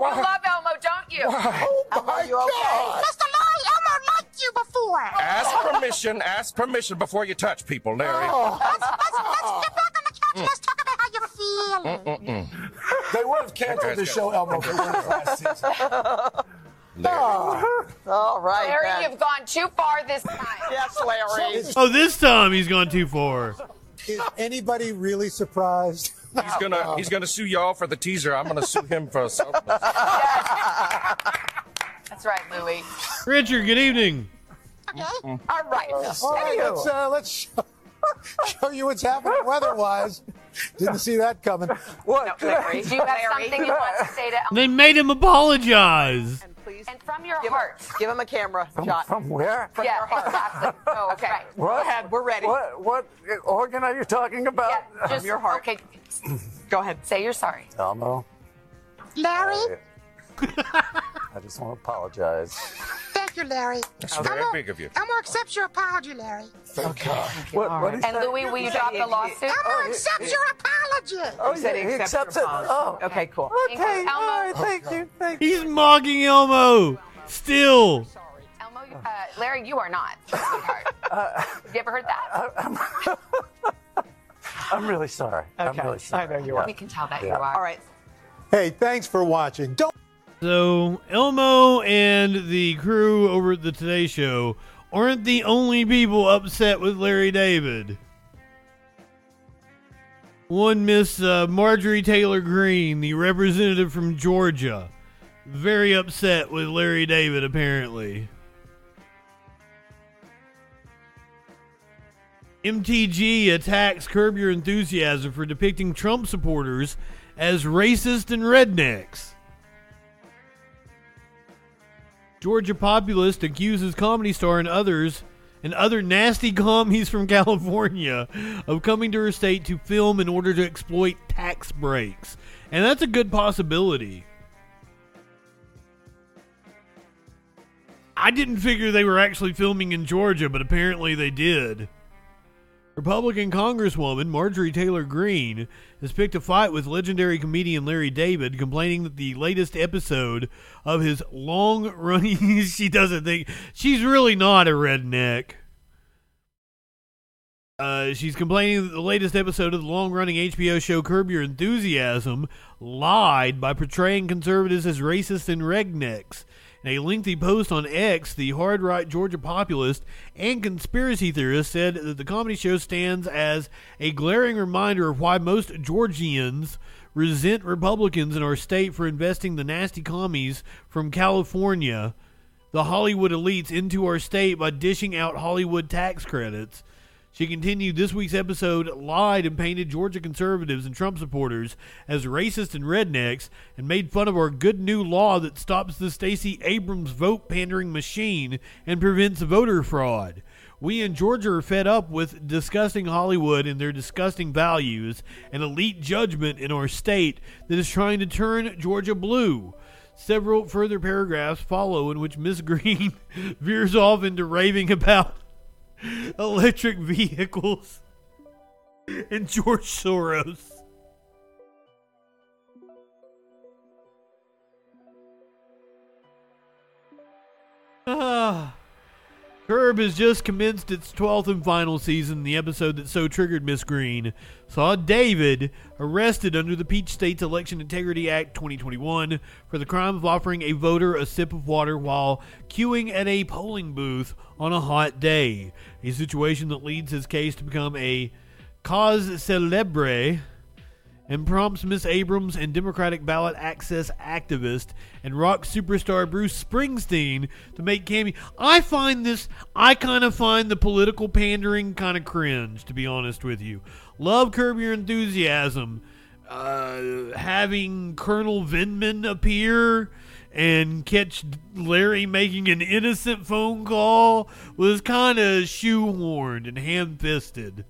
my gosh, you love Elmo, don't you? Why?
Oh, oh Elmo, you okay?
Just a lie, Elmo liked you before.
Ask permission. Ask permission before you touch people, Larry. Oh.
Let's, let's, let's get back on the couch and let's talk about how you're feeling.
Mm-mm.
They would have canceled the show, Elmo, if it weren't last season. *laughs*
All right.
Larry,
then.
you've gone too far this time.
Yes, Larry.
Oh, this time he's gone too far.
Is anybody really surprised?
He's gonna he's gonna sue y'all for the teaser. I'm gonna sue him for self. *laughs*
That's right, Louie.
Richard, good evening.
All right.
All right, let's uh, let's show, *laughs* show you what's happening weather-wise. Didn't see that coming.
What?
Larry, *laughs* do you have something you want to say to
They made him apologize.
And from your heart.
Give him a camera
From,
shot.
from where?
From your heart. Exactly. No, okay.
Right.
What?
Go ahead. We're ready.
What, what organ are you talking about?
Yeah, just,
your heart.
Okay.
Go ahead.
Say you're sorry.
Elmo,
Larry,
I just want to apologize.
thank you, Larry.
That's
I'm
very big of you.
I'm gonna accept your apology, Larry.
Thank God.
What, what is
And
that?
Louis, will you drop the lawsuit?
I'm gonna your apology.
Oh,
He said he
he
accepts
accepts
your
it.
apology.
Oh,
Okay, cool.
okay.
Elmo.
All right, thank you. Thank you.
He's mocking Elmo. Still. Sorry.
Elmo, uh, Larry, you are not. sweetheart. Have *laughs* you ever heard that? *laughs* *laughs*
I'm really sorry. I'm really sorry.
I know you are.
We can tell that you are.
All right.
Hey, thanks for watching. Don't.
So Elmo and the crew over at the Today Show aren't the only people upset with Larry David. One Miss uh, Marjorie Taylor Greene, the representative from Georgia, very upset with Larry David apparently. MTG attacks Curb Your Enthusiasm for depicting Trump supporters as racist and rednecks. Georgia populist accuses comedy star and others and other nasty *laughs* commies from California of coming to her state to film in order to exploit tax breaks. And that's a good possibility. I didn't figure they were actually filming in Georgia, but apparently they did. Republican Congresswoman Marjorie Taylor Greene has picked a fight with legendary comedian Larry David, complaining that the latest episode of his long running. *laughs* she doesn't think. She's really not a redneck. Uh, she's complaining that the latest episode of the long running HBO show Curb Your Enthusiasm lied by portraying conservatives as racist and rednecks. In a lengthy post on X, the hard right Georgia populist and conspiracy theorist said that the comedy show stands as a glaring reminder of why most Georgians resent Republicans in our state for investing the nasty commies from California, the Hollywood elites, into our state by dishing out Hollywood tax credits. She continued, This week's episode lied and painted Georgia conservatives and Trump supporters as racist and rednecks and made fun of our good new law that stops the Stacey Abrams vote pandering machine and prevents voter fraud. We in Georgia are fed up with disgusting Hollywood and their disgusting values and elite judgment in our state that is trying to turn Georgia blue. Several further paragraphs follow in which Miss *laughs* Green veers off into raving about electric vehicles and George Soros. Ah. Curb has just commenced its 12th and final season. The episode that so triggered Miss Green saw David arrested under the Peach State's Election Integrity Act 2021 for the crime of offering a voter a sip of water while queuing at a polling booth on a hot day. A situation that leads his case to become a cause celebre and prompts Miss Abrams and Democratic ballot access activist and rock superstar Bruce Springsteen to make cameo. I find this, I kind of find the political pandering kind of cringe, to be honest with you. Love Curb Your Enthusiasm. Uh, having Colonel Vindman appear and catch Larry making an innocent phone call was kind of shoehorned and ham-fisted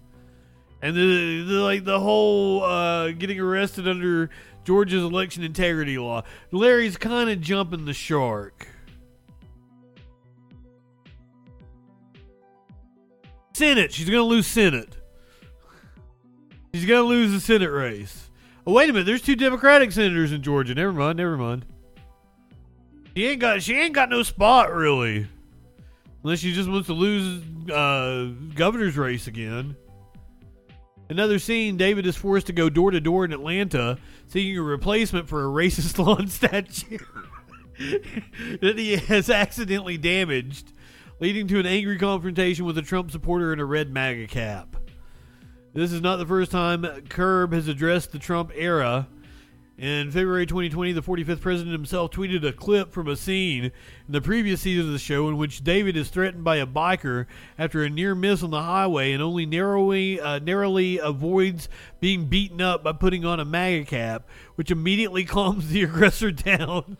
and the, the like the whole uh, getting arrested under Georgia's election integrity law. Larry's kind of jumping the shark. Senate, she's gonna lose Senate. She's gonna lose the Senate race. Oh wait a minute, there's two Democratic senators in Georgia. Never mind, never mind. She ain't got she ain't got no spot really, unless she just wants to lose uh, governor's race again. Another scene, David is forced to go door to door in Atlanta seeking a replacement for a racist *laughs* lawn statue *laughs* that he has accidentally damaged, leading to an angry confrontation with a Trump supporter in a red MAGA cap. This is not the first time Curb has addressed the Trump era. In February 2020, the 45th president himself tweeted a clip from a scene in the previous season of the show in which David is threatened by a biker after a near miss on the highway and only narrowly, uh, narrowly avoids being beaten up by putting on a MAGA cap, which immediately *laughs* calms the aggressor down.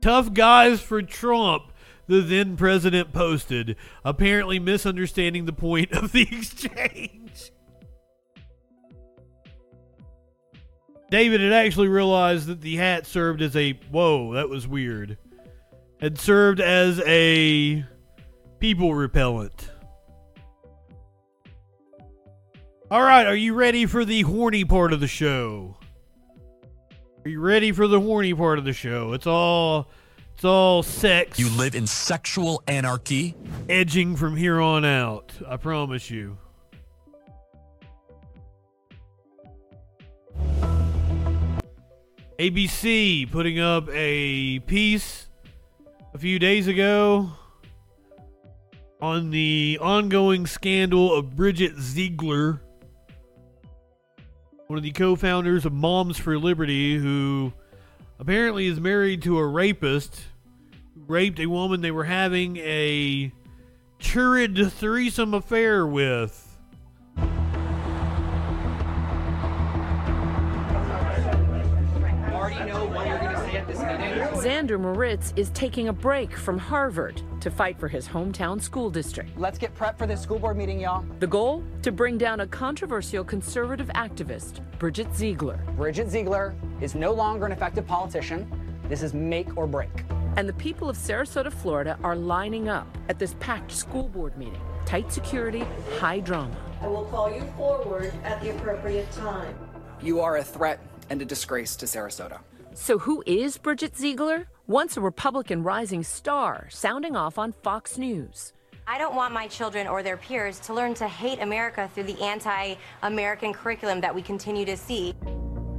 Tough guys for Trump, the then president posted, apparently misunderstanding the point of the *laughs* exchange. David had actually realized that the hat served as a whoa, that was weird. Had served as a people repellent. All right, are you ready for the horny part of the show? Are you ready for the horny part of the show? It's all it's all sex.
You live in sexual anarchy?
Edging from here on out. I promise you. ABC putting up a piece a few days ago on the ongoing scandal of Bridget Ziegler, one of the co founders of Moms for Liberty, who apparently is married to a rapist who raped a woman they were having a turrid threesome affair with.
Zander Moritz is taking a break from Harvard to fight for his hometown school district.
Let's get prepped for this school board meeting, y'all.
The goal? To bring down a controversial conservative activist, Bridget Ziegler.
Bridget Ziegler is no longer an effective politician. This is make or break.
And the people of Sarasota, Florida are lining up at this packed school board meeting. Tight security, high drama.
I will call you forward at the appropriate time.
You are a threat and a disgrace to Sarasota.
So, who is Bridget Ziegler? Once a Republican rising star, sounding off on Fox News.
I don't want my children or their peers to learn to hate America through the anti American curriculum that we continue to see.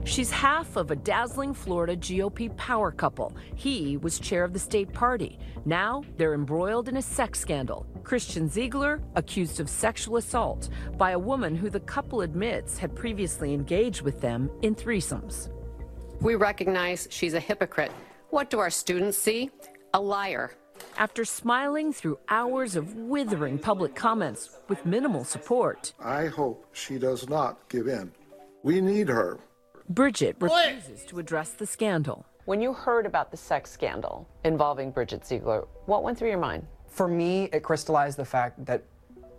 She's half of a dazzling Florida GOP power couple. He was chair of the state party. Now they're embroiled in a sex scandal. Christian Ziegler accused of sexual assault by a woman who the couple admits had previously engaged with them in threesomes.
We recognize she's a hypocrite. What do our students see? A liar.
After smiling through hours of withering public comments with minimal support,
I hope she does not give in. We need her.
Bridget refuses to address the scandal.
When you heard about the sex scandal involving Bridget Ziegler, what went through your mind?
For me, it crystallized the fact that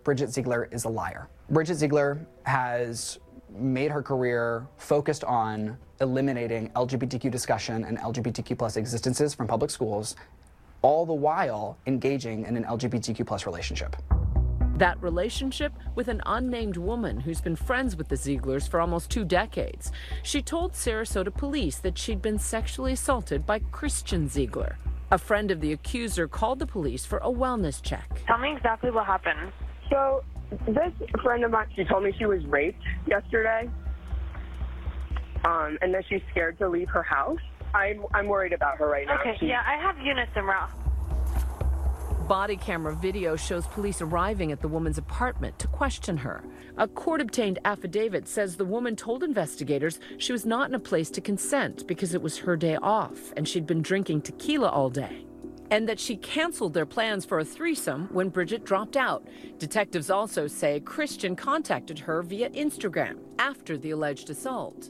Bridget Ziegler is a liar. Bridget Ziegler has made her career focused on eliminating LGBTQ discussion and LGBTQ plus existences from public schools, all the while engaging in an LGBTQ plus relationship.
That relationship with an unnamed woman who's been friends with the Zieglers for almost two decades. She told Sarasota police that she'd been sexually assaulted by Christian Ziegler. A friend of the accuser called the police for a wellness check.
Tell me exactly what happened.
So, this friend of mine, she told me she was raped yesterday, um, and that she's scared to leave her house. I'm I'm worried about her right now.
Okay,
She-
yeah, I have Eunice and Ralph.
Body camera video shows police arriving at the woman's apartment to question her. A court obtained affidavit says the woman told investigators she was not in a place to consent because it was her day off and she'd been drinking tequila all day. And that she canceled their plans for a threesome when Bridget dropped out. Detectives also say Christian contacted her via Instagram after the alleged assault.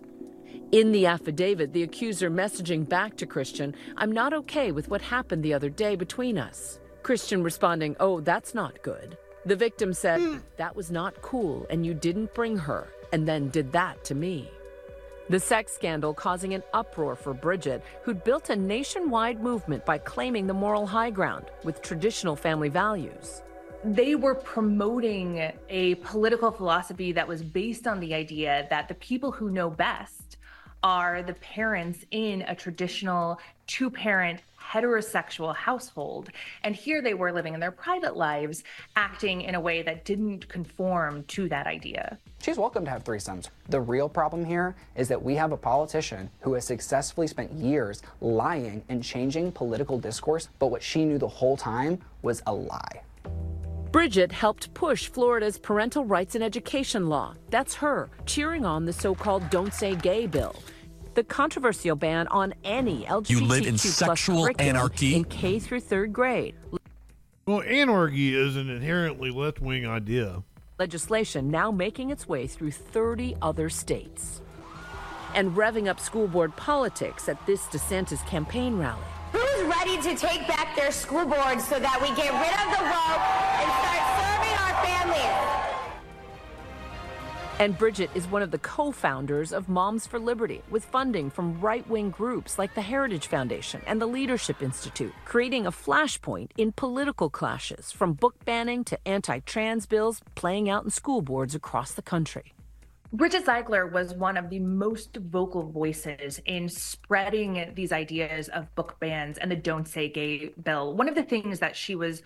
In the affidavit, the accuser messaging back to Christian, I'm not okay with what happened the other day between us. Christian responding, Oh, that's not good. The victim said, hmm. That was not cool, and you didn't bring her, and then did that to me. The sex scandal causing an uproar for Bridget, who'd built a nationwide movement by claiming the moral high ground with traditional family values.
they were promoting a political philosophy that was based on the idea that the people who know best are the parents in a traditional two parent heterosexual household. And here they were living in their private lives, acting in a way that didn't conform to that idea.
She's welcome to have threesomes. The real problem here is that we have a politician who has successfully spent years lying and changing political discourse, but what she knew the whole time was a lie.
Bridget helped push Florida's parental rights and education law. That's her, cheering on the so called Don't Say Gay bill. The controversial ban on any LGBTQ
You live in
plus
sexual
curriculum
anarchy?
in K through third grade.
Well, anarchy is an inherently left wing idea.
Legislation now making its way through 30 other states. And revving up school board politics at this DeSantis campaign rally.
Who's ready to take back their school boards so that we get rid of the vote and start serving our families?
And Bridget is one of the co founders of Moms for Liberty, with funding from right wing groups like the Heritage Foundation and the Leadership Institute, creating a flashpoint in political clashes from book banning to anti trans bills playing out in school boards across the country.
Bridget Ziegler was one of the most vocal voices in spreading these ideas of book bans and the Don't Say Gay bill. One of the things that she was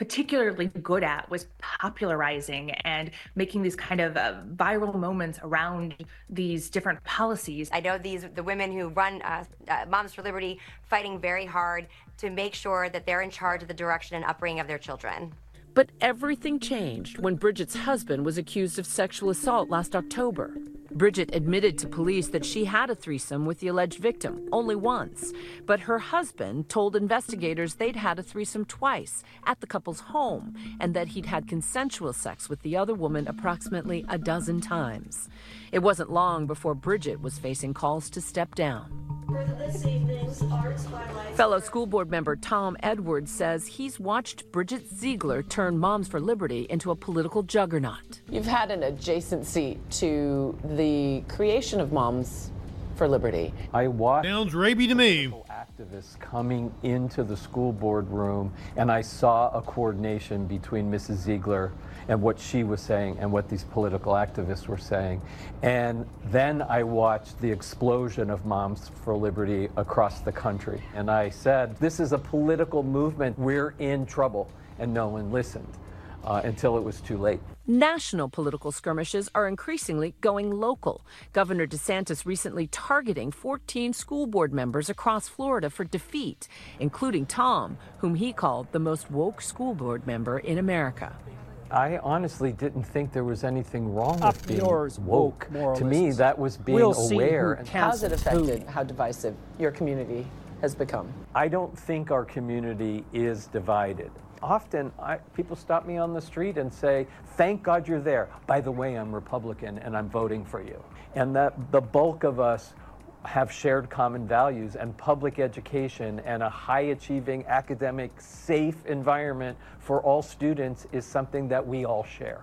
particularly good at was popularizing and making these kind of uh, viral moments around these different policies.
I know these the women who run uh, uh, Moms for Liberty fighting very hard to make sure that they're in charge of the direction and upbringing of their children.
But everything changed when Bridget's husband was accused of sexual assault last October. Bridget admitted to police that she had a threesome with the alleged victim, only once. But her husband told investigators they'd had a threesome twice at the couple's home and that he'd had consensual sex with the other woman approximately a dozen times. It wasn't long before Bridget was facing calls to step down. Fellow school board member Tom Edwards says he's watched Bridget Ziegler turn Moms for Liberty into a political juggernaut.
You've had an adjacent seat to the creation of Moms for Liberty.
I watched
Sounds rapey to me.
activists coming into the school board room, and I saw a coordination between Mrs. Ziegler and what she was saying and what these political activists were saying. And then I watched the explosion of Moms for Liberty across the country. And I said, This is a political movement. We're in trouble. And no one listened uh, until it was too late.
National political skirmishes are increasingly going local. Governor DeSantis recently targeting 14 school board members across Florida for defeat, including Tom, whom he called the most woke school board member in America.
I honestly didn't think there was anything wrong
Up
with being
yours,
woke.
woke
To me, that was being
We'll see who
aware. and-
How's it affected how divisive your community has become?
I don't think our community is divided. Often, I, people stop me on the street and say, "Thank God you're there." By the way, I'm Republican and I'm voting for you. And that the bulk of us have shared common values, and public education and a high-achieving, academic, safe environment for all students is something that we all share.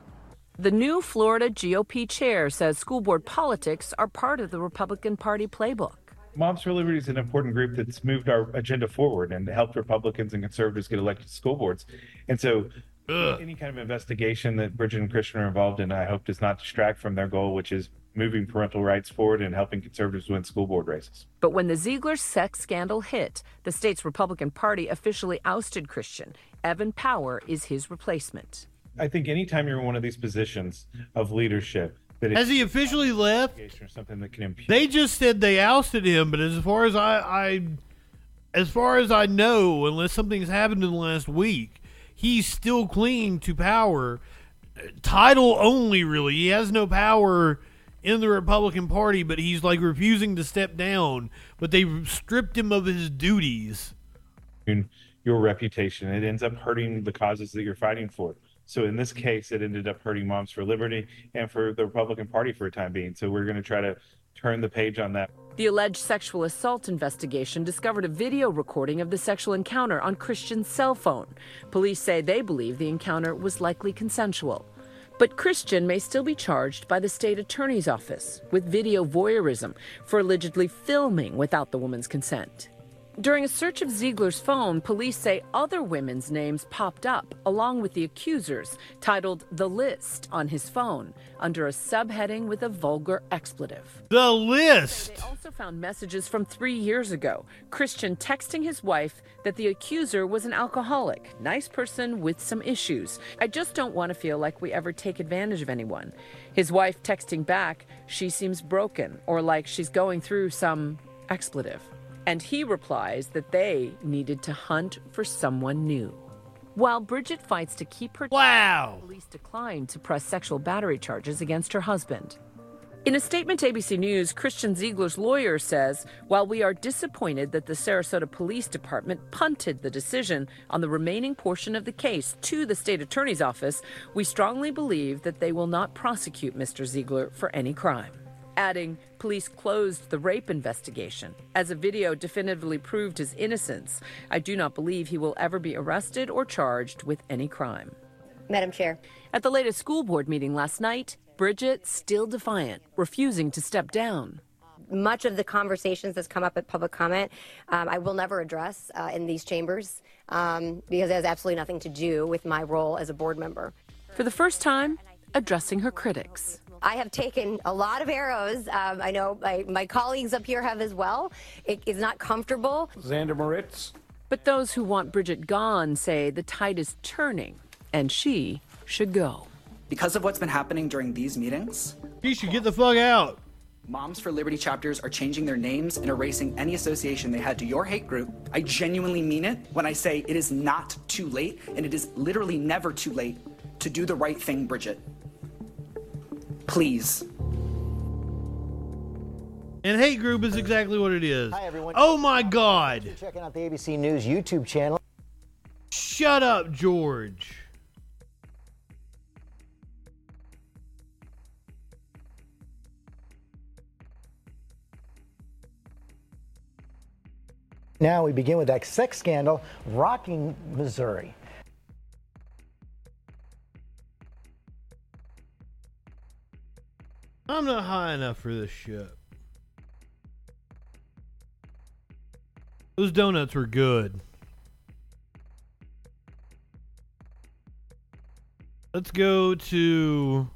The new Florida GOP chair says school board politics are part of the Republican Party playbook.
Moms for Liberty is an important group that's moved our agenda forward and helped Republicans and conservatives get elected to school boards. And so, any kind of investigation that Bridget and Christian are involved in, I hope does not distract from their goal, which is moving parental rights forward and helping conservatives win school board races.
But when the Ziegler sex scandal hit, the state's Republican Party officially ousted Christian. Evan Power is his replacement.
I think anytime you're in one of these positions of leadership, that
Has he officially left?
Or something that can impede.
They just said they ousted him, but as far as I, I as far as I know, unless something's happened in the last week, he's still clinging to power. Title only, really. He has no power in the Republican Party, but he's like refusing to step down. But they stripped him of his duties.
your reputation. It ends up hurting the causes that you're fighting for. So in this case, it ended up hurting Moms for Liberty and for the Republican Party for a time being. So we're going to try to turn the page on that.
The alleged sexual assault investigation discovered a video recording of the sexual encounter on Christian's cell phone. Police say they believe the encounter was likely consensual. But Christian may still be charged by the state attorney's office with video voyeurism for allegedly filming without the woman's consent. During a search of Ziegler's phone, police say other women's names popped up, along with the accusers, titled The List on his phone, under a subheading with a vulgar expletive.
The list!
They also found messages from three years ago. Christian texting his wife that the accuser was an alcoholic, nice person with some issues. I just don't want to feel like we ever take advantage of anyone. His wife texting back, she seems broken, or like she's going through some expletive. And he replies that they needed to hunt for someone new. While Bridget fights to keep her
wow,
police declined to press sexual battery charges against her husband. In a statement to ABC News, Christian Ziegler's lawyer says while we are disappointed that the Sarasota Police Department punted the decision on the remaining portion of the case to the state attorney's office, we strongly believe that they will not prosecute Mr. Ziegler for any crime. Adding, police closed the rape investigation. As a video definitively proved his innocence, I do not believe he will ever be arrested or charged with any crime.
Madam Chair.
At the latest school board meeting last night, Bridget still defiant, refusing to step down.
Much of the conversations that's come up at public comment, um, I will never address uh, in these chambers um, because it has absolutely nothing to do with my role as a board member.
For the first time, addressing her critics.
I have taken a lot of arrows. Um, I know my, my colleagues up here have as well. It is not comfortable.
Zander Moritz.
But those who want Bridget gone say the tide is turning and she should go.
Because of what's been happening during these meetings,
you should get the fuck out.
Moms for Liberty chapters are changing their names and erasing any association they had to your hate group. I genuinely mean it when I say it is not too late, and it is literally never too late to do the right thing, Bridget. Please.
And hate group is exactly what it is.
Hi, everyone.
Oh my God.
Checking out the ABC News YouTube channel.
Shut up, George.
Now we begin with that sex scandal rocking Missouri.
I'm not high enough for this shit. Those donuts were good. Let's go to.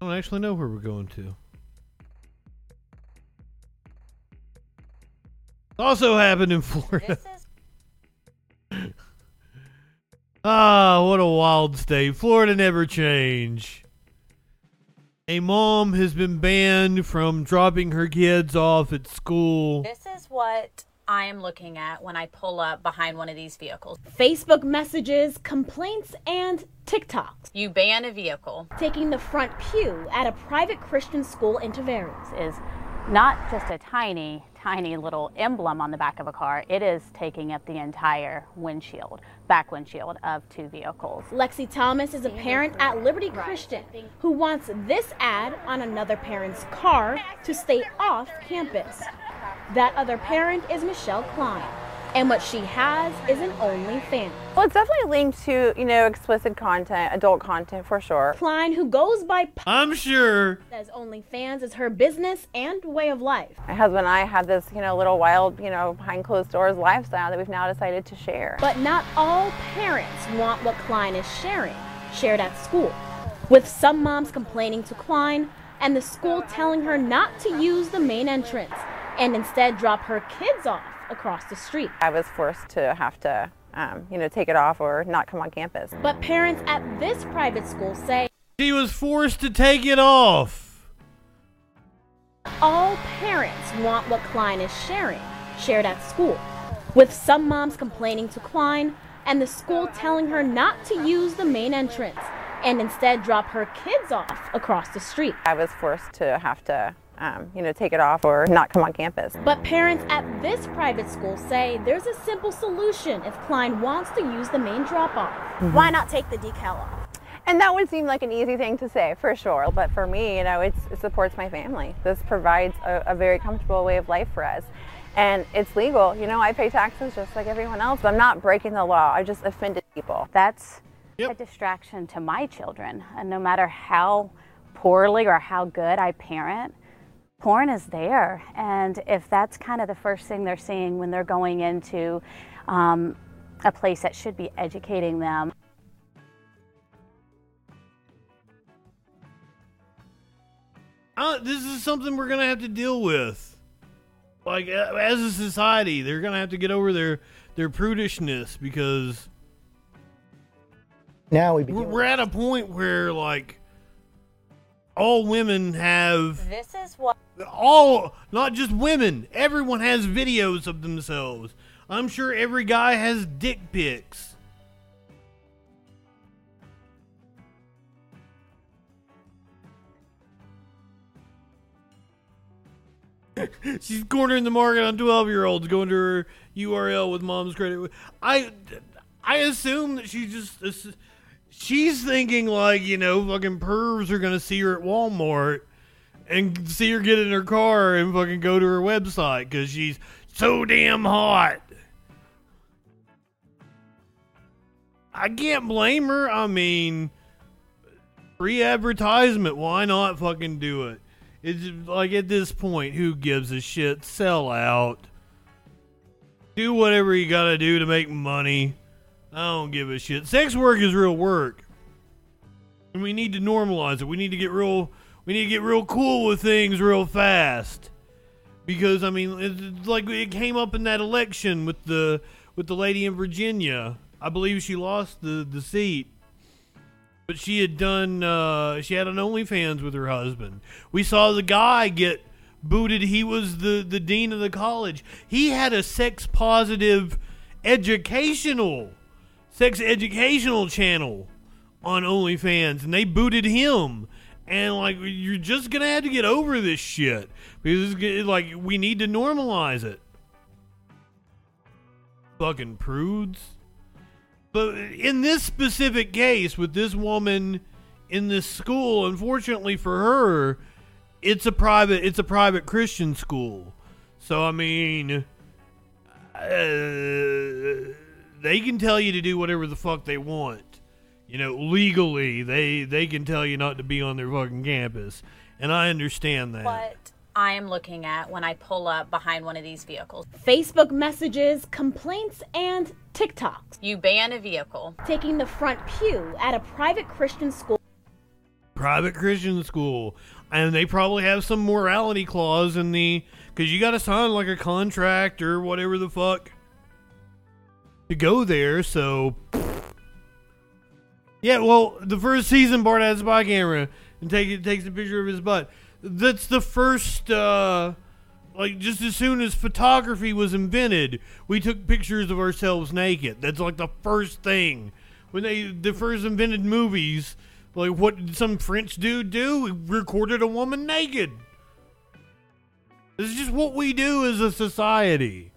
I don't actually know where we're going to. Also happened in Florida. *laughs* ah, what a wild state. Florida never change. A mom has been banned from dropping her kids off at school.
This is what I am looking at when I pull up behind one of these vehicles.
Facebook messages, complaints, and TikToks.
You ban a vehicle.
Taking the front pew at a private Christian school in Tavares
is not just a tiny, tiny little emblem on the back of a car. It is taking up the entire windshield, back windshield of two vehicles.
Lexi Thomas is a parent at Liberty Christian who wants this ad on another parent's car to stay off campus. That other parent is Michelle Klein. And what she has is an OnlyFans.
Well, it's definitely linked to, you know, explicit content, adult content for sure.
Klein, who goes by
I'm sure
says OnlyFans is her business and way of life.
My husband and I had this, you know, little wild, you know, behind closed doors lifestyle that we've now decided to share.
But not all parents want what Klein is sharing, shared at school. With some moms complaining to Klein and the school telling her not to use the main entrance and instead drop her kids off across the street.
I was forced to have to, um, you know, take it off or not come on campus.
But parents at this private school say
she was forced to take it off.
All parents want what Klein is sharing, shared at school. With some moms complaining to Klein and the school telling her not to use the main entrance and instead drop her kids off across the street.
I was forced to have to um, you know, take it off or not come on campus.
But parents at this private school say there's a simple solution if Klein wants to use the main drop off.
Mm-hmm.
Why not take the decal off?
And that would seem like an easy thing to say, for sure. But for me, you know, it supports my family. This provides a, a very comfortable way of life for us. And it's legal. You know, I pay taxes just like everyone else. I'm not breaking the law. I just offended people.
That's yep. a distraction to my children. And no matter how poorly or how good I parent, porn is there. And if that's kind of the first thing they're seeing when they're going into um, a place that should be educating them.
Uh, this is something we're going to have to deal with. Like, uh, as a society, they're going to have to get over their, their prudishness because.
Now we
begin we're at a point where, like, all women have.
This is what.
All, not just women, everyone has videos of themselves I'm sure every guy has dick pics. *laughs* She's cornering the market on 12 year olds going to her URL with mom's credit. I, I assume that she just, she's thinking like, you know, fucking pervs are to see her at Walmart and see her get in her car and fucking go to her website because she's so damn hot. I can't blame her. I mean, free advertisement. Why not fucking do it? It's like at this point, who gives a shit? Sell out. Do whatever you gotta do to make money. I don't give a shit. Sex work is real work. And we need to normalize it. We need to get real we need to get real cool with things real fast. Because I mean, it's like it came up in that election with the with the lady in Virginia. I believe she lost the the seat but she had done uh, she had an OnlyFans with her husband. We saw the guy get booted. He was the the dean of the college. He had a sex positive educational sex educational channel on OnlyFans, and they booted him. And like you're just gonna have to get over this shit because it's, like we need to normalize it. Fucking prudes. But in this specific case, with this woman in this school, unfortunately for her, it's a private it's a private Christian school. So I mean, uh, they can tell you to do whatever the fuck they want. You know, legally, they they can tell you not to be on their fucking campus, and I understand that.
What I am looking at when I pull up behind one of these vehicles.
Facebook messages, complaints, and TikToks.
You ban a vehicle.
Taking the front pew at a private Christian school.
Private Christian school. And they probably have some morality clause in the. Because you got to sign like a contract or whatever the fuck to go there, so. Yeah, well, the first season, Bart has a spy camera and take, takes a picture of his butt that's the first uh like just as soon as photography was invented, we took pictures of ourselves naked. That's like the first thing. When they the first invented movies, like what did some French dude do? He recorded a woman naked. This is just what we do as a society.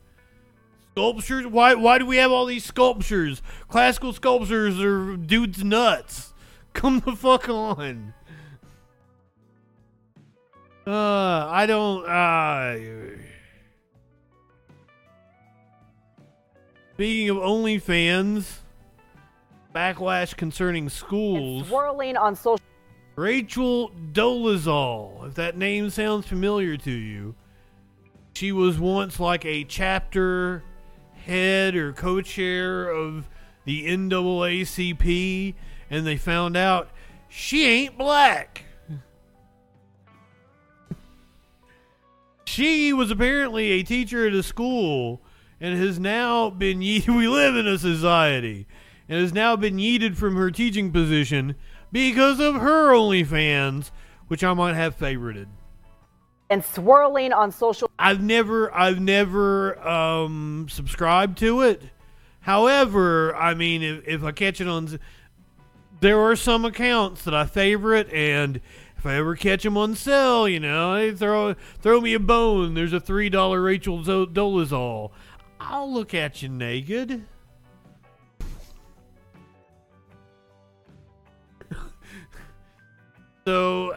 Sculptures? Why why do we have all these sculptures? Classical sculptures are dudes nuts. *laughs* Come the fuck on. Uh, I don't. Uh, speaking of OnlyFans, backlash concerning schools.
Swirling on social.
Rachel Dolezal, if that name sounds familiar to you, she was once like a chapter head or co-chair of the NAACP, and they found out she ain't black. She was apparently a teacher at a school and has now been ye- *laughs* we live in a society and has now been yeeted from her teaching position because of her OnlyFans, which I might have favorited.
And swirling on social.
I've never I've never um, subscribed to it. However, I mean, if, if I catch it on, there are some accounts that I favorite, and if I ever catch them on sale, you know, hey, throw throw me a bone. There's a three dollar Rachel Dolezal. I'll look at you naked. *laughs* so,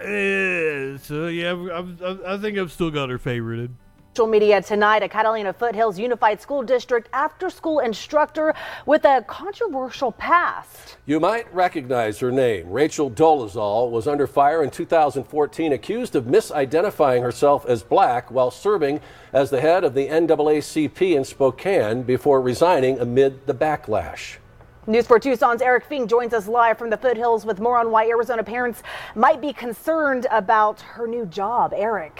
uh, so yeah, I've, I've, I think I've still got her favorited.
Social media tonight, a Catalina Foothills Unified School District after school instructor with a controversial past.
You might recognize her name. Rachel Dolezal was under fire in 2014, accused of misidentifying herself as black while serving as the head of the NAACP in Spokane before resigning amid the backlash.
News 4 Tucson's Eric Fink joins us live from the foothills with more on why Arizona parents might be concerned about her new job. Eric.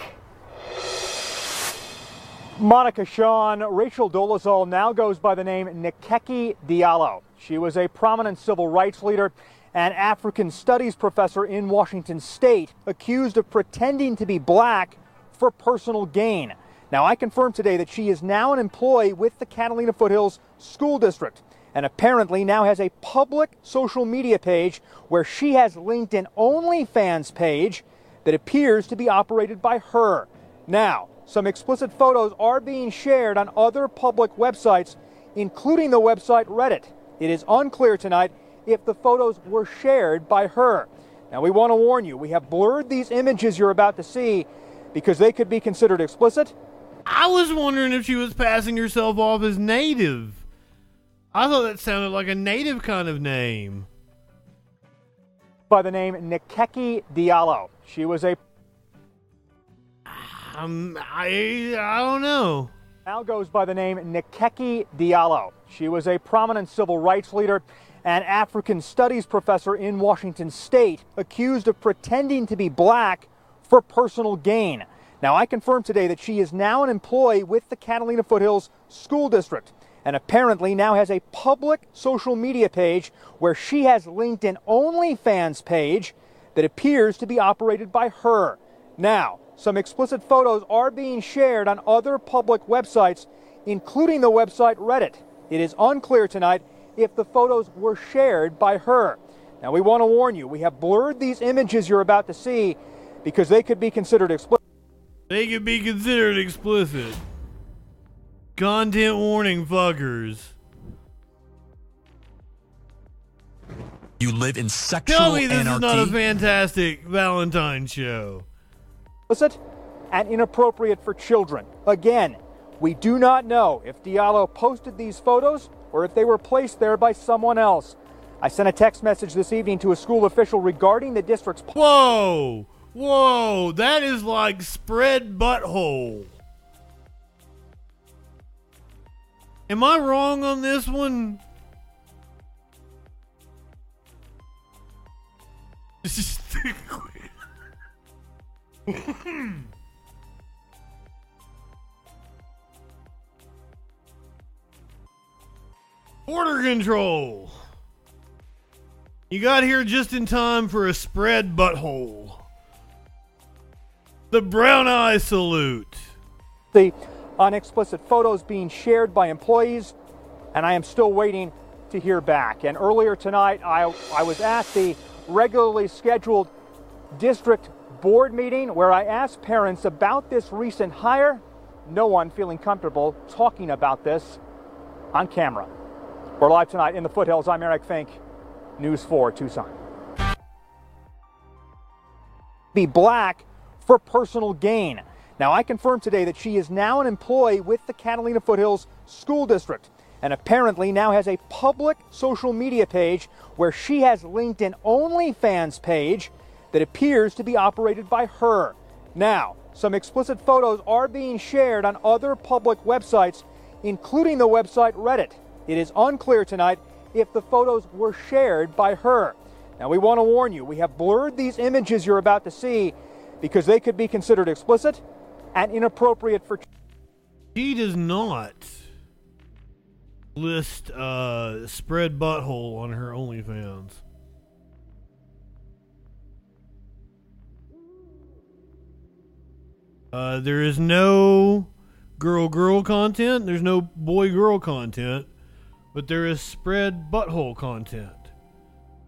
Monica Sean, Rachel Dolezal now goes by the name Nkechi Diallo. She was a prominent civil rights leader and African studies professor in Washington state, accused of pretending to be black for personal gain. Now, I confirmed today that she is now an employee with the Catalina Foothills School District and apparently now has a public social media page where she has linked an OnlyFans page that appears to be operated by her. Now, some explicit photos are being shared on other public websites, including the website Reddit. It is unclear tonight if the photos were shared by her. Now, we want to warn you, we have blurred these images you're about to see because they could be considered explicit.
I was wondering if she was passing herself off as native. I thought that sounded like a native kind of name.
By the name Nkechi Diallo. She was a
Um, I I don't know.
now goes by the name Nkechi Diallo. She was a prominent civil rights leader and African studies professor in Washington state, accused of pretending to be black for personal gain. Now, I confirmed today that she is now an employee with the Catalina Foothills School District and apparently now has a public social media page where she has linked an OnlyFans page that appears to be operated by her. Now, some explicit photos are being shared on other public websites, including the website Reddit. It is unclear tonight if the photos were shared by her. Now, we want to warn you, we have blurred these images you're about to see because they could be considered explicit.
They could be considered explicit. Content warning, fuckers.
You live in sexual
Tell me this
anarchy.
is not a fantastic Valentine show.
explicit and inappropriate for children. Again, we do not know if Diallo posted these photos or if they were placed there by someone else. I sent a text message this evening to a school official regarding the district's.
Whoa! Whoa! That is like spread butthole. Am I wrong on this one? Border control. You got here just in time for a spread butthole. The brown eye salute.
The unexplicit photos being shared by employees, and I am still waiting to hear back. And earlier tonight, I, I was at the regularly scheduled district board meeting where I asked parents about this recent hire. No one feeling comfortable talking about this on camera. We're live tonight in the foothills. I'm Eric Fink, News 4 Tucson. Be black for personal gain. Now, I confirmed today that she is now an employee with the Catalina Foothills School District and apparently now has a public social media page where she has linked an OnlyFans page that appears to be operated by her. Now, some explicit photos are being shared on other public websites, including the website Reddit. It is unclear tonight if the photos were shared by her. Now, we want to warn you, we have blurred these images you're about to see because they could be considered explicit and inappropriate for.
He does not list uh, spread butthole on her OnlyFans. Uh, there is no girl girl content. There's no boy girl content, but there is spread butthole content.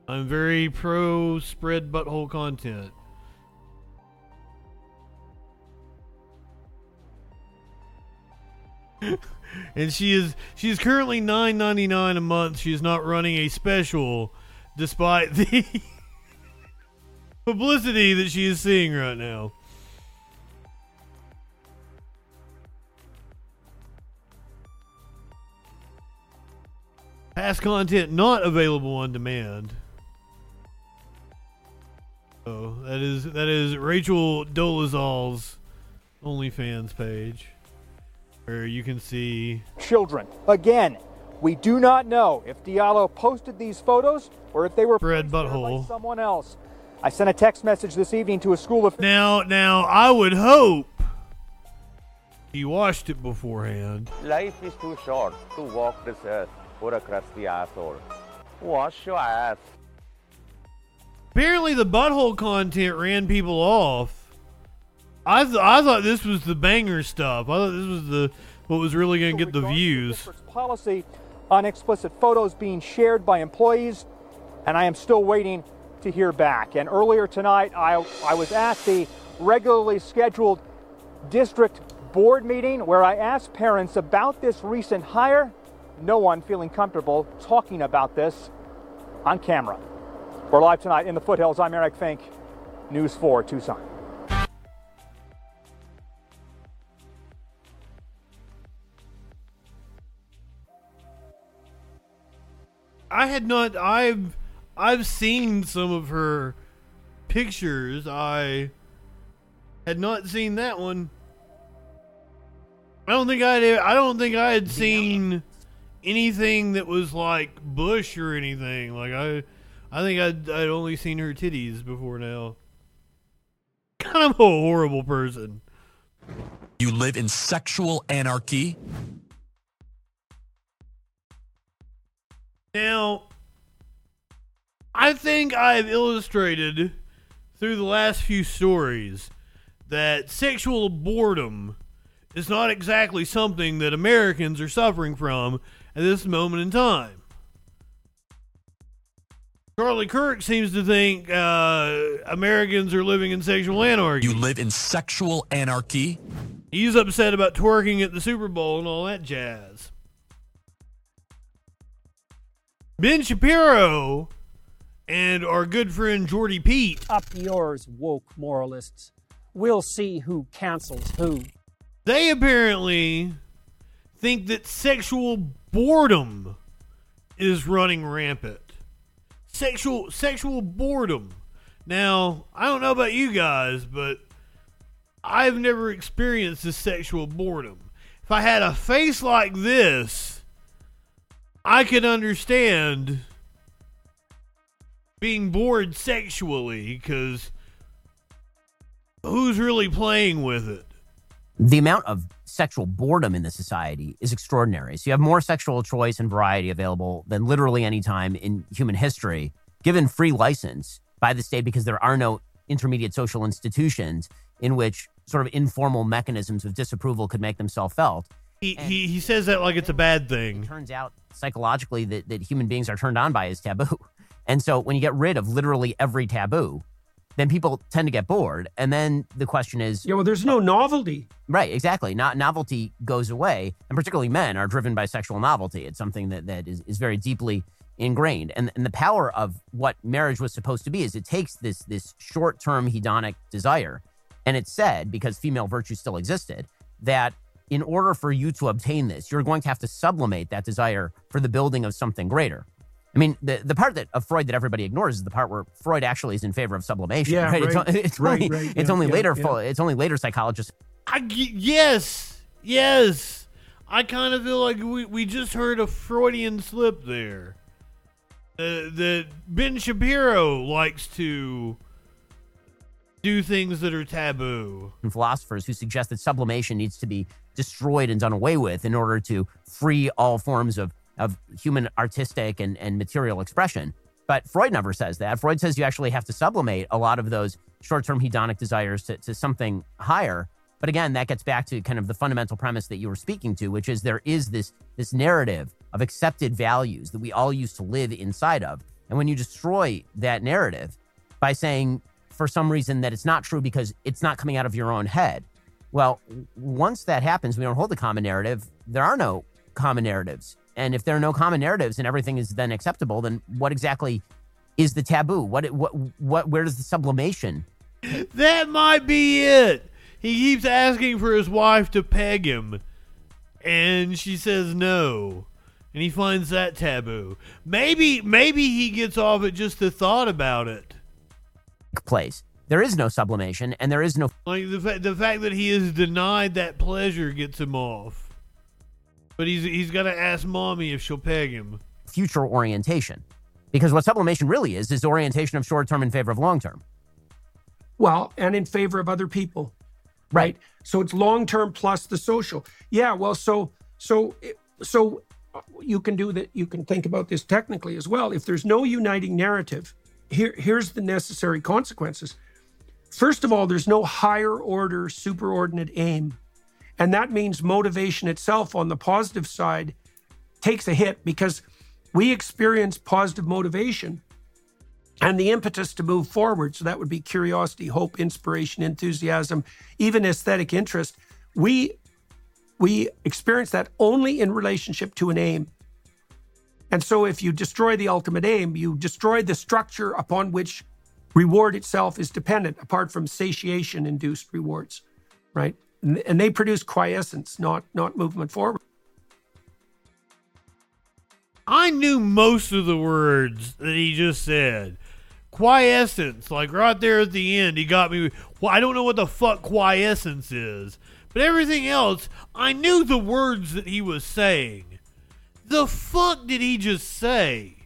I'm very pro spread butthole content. *laughs* and she is she is currently nine ninety nine a month. She is not running a special, despite the *laughs* publicity that she is seeing right now. Past content not available on demand. Oh, that is that is Rachel Dolezal's OnlyFans page, where you can see
children. Again, we do not know if Diallo posted these photos or if they were
Spread
placed there by someone else. I sent a text message this evening to a school of
Now, now, I would hope he washed it beforehand.
Life is too short to walk this earth for a crusty asshole. Wash your ass.
Apparently, the butthole content ran people off. I th- I thought this was the banger stuff. I thought this was the what was really going to get the views.
policy on explicit photos being shared by employees, and I am still waiting to hear back. And earlier tonight, I, I was at the regularly scheduled district board meeting where I asked parents about this recent hire. No one feeling comfortable talking about this on camera. We're live tonight in the foothills. I'm Eric Fink, News 4 Tucson.
I had not. I've I've seen some of her pictures. I had not seen that one. I don't think I had. I don't think I had seen anything that was like Bush or anything. Like I, I think I'd I'd only seen her titties before now. Kind of a horrible person.
You live in sexual anarchy?
Now, I think I've illustrated through the last few stories that sexual boredom is not exactly something that Americans are suffering from at this moment in time. Charlie Kirk seems to think uh, Americans are living in sexual anarchy.
You live in sexual anarchy?
He's upset about twerking at the Super Bowl and all that jazz. Ben Shapiro and our good friend Jordy Pete.
Up yours, woke moralists. We'll see who cancels who.
They apparently think that sexual boredom is running rampant. Sexual sexual boredom. Now, I don't know about you guys, but I've never experienced this sexual boredom. If I had a face like this, I can understand being bored sexually because who's really playing with it?
the amount of sexual boredom in the society is extraordinary. So you have more sexual choice and variety available than literally any time in human history, given free license by the state because there are no intermediate social institutions in which sort of informal mechanisms of disapproval could make themselves felt.
He, he, he says that like it's a bad thing.
It turns out psychologically that, that human beings are turned on by is taboo. And so when you get rid of literally every taboo, then people tend to get bored. And then the question is
Yeah, well, there's no novelty.
Right, exactly. Not novelty goes away, and particularly men are driven by sexual novelty. It's something that, that is, is very deeply ingrained. And and the power of what marriage was supposed to be is it takes this this short term hedonic desire, and it's said because female virtue still existed that in order for you to obtain this, you're going to have to sublimate that desire for the building of something greater. I mean, the, the part that of Freud that everybody ignores is the part where Freud actually is in favor of sublimation.
Yeah,
It's,
right.
it's
Right,
only,
right,
it's
yeah,
only
yeah,
later.
yeah.
It's only later psychologists
I g- yes, yes. I kind of feel like we, we just heard a Freudian slip there. Uh, that Ben Shapiro likes to do things that are taboo.
and philosophers who suggest that sublimation needs to be destroyed and done away with in order to free all forms of, of human artistic and, and material expression. But Freud never says that. Freud says you actually have to sublimate a lot of those short term hedonic desires to, to something higher. But again, that gets back to kind of the fundamental premise that you were speaking to, which is there is this, this narrative of accepted values that we all used to live inside of. And when you destroy that narrative by saying, for some reason, that it's not true because it's not coming out of your own head, well, once that happens, we don't hold the common narrative. There are no common narratives. And if there are no common narratives and everything is then acceptable, then what exactly is the taboo? What, what, what, where does the sublimation?
That might be it. He keeps asking for his wife to peg him, and she says no, and he finds that taboo. Maybe, maybe he gets off at just the thought about it.
place? There is no sublimation and there is no
Like the fa- the fact that he is denied that pleasure gets him off. But he's he's got to ask mommy if she'll peg him.
future orientation. Because what sublimation really is, is orientation of short term in favor of long term.
Well, and in favor of other people. Right. So it's long term plus the social. Yeah. Well, so so so you can do that. You can think about this technically as well. If there's no uniting narrative, here here's the necessary consequences. First of all, there's no higher order superordinate aim. And that means motivation itself on the positive side takes a hit because we experience positive motivation and the impetus to move forward. So that would be curiosity, hope, inspiration, enthusiasm, even aesthetic interest. We we experience that only in relationship to an aim. And so if you destroy the ultimate aim, you destroy the structure upon which reward itself is dependent, apart from satiation induced rewards, right? And they produce quiescence, not not movement forward.
I knew most of the words that he just said. Quiescence, like right there at the end, he got me. Well, I don't know what the fuck quiescence is, but everything else, I knew the words that he was saying. The fuck did he just say?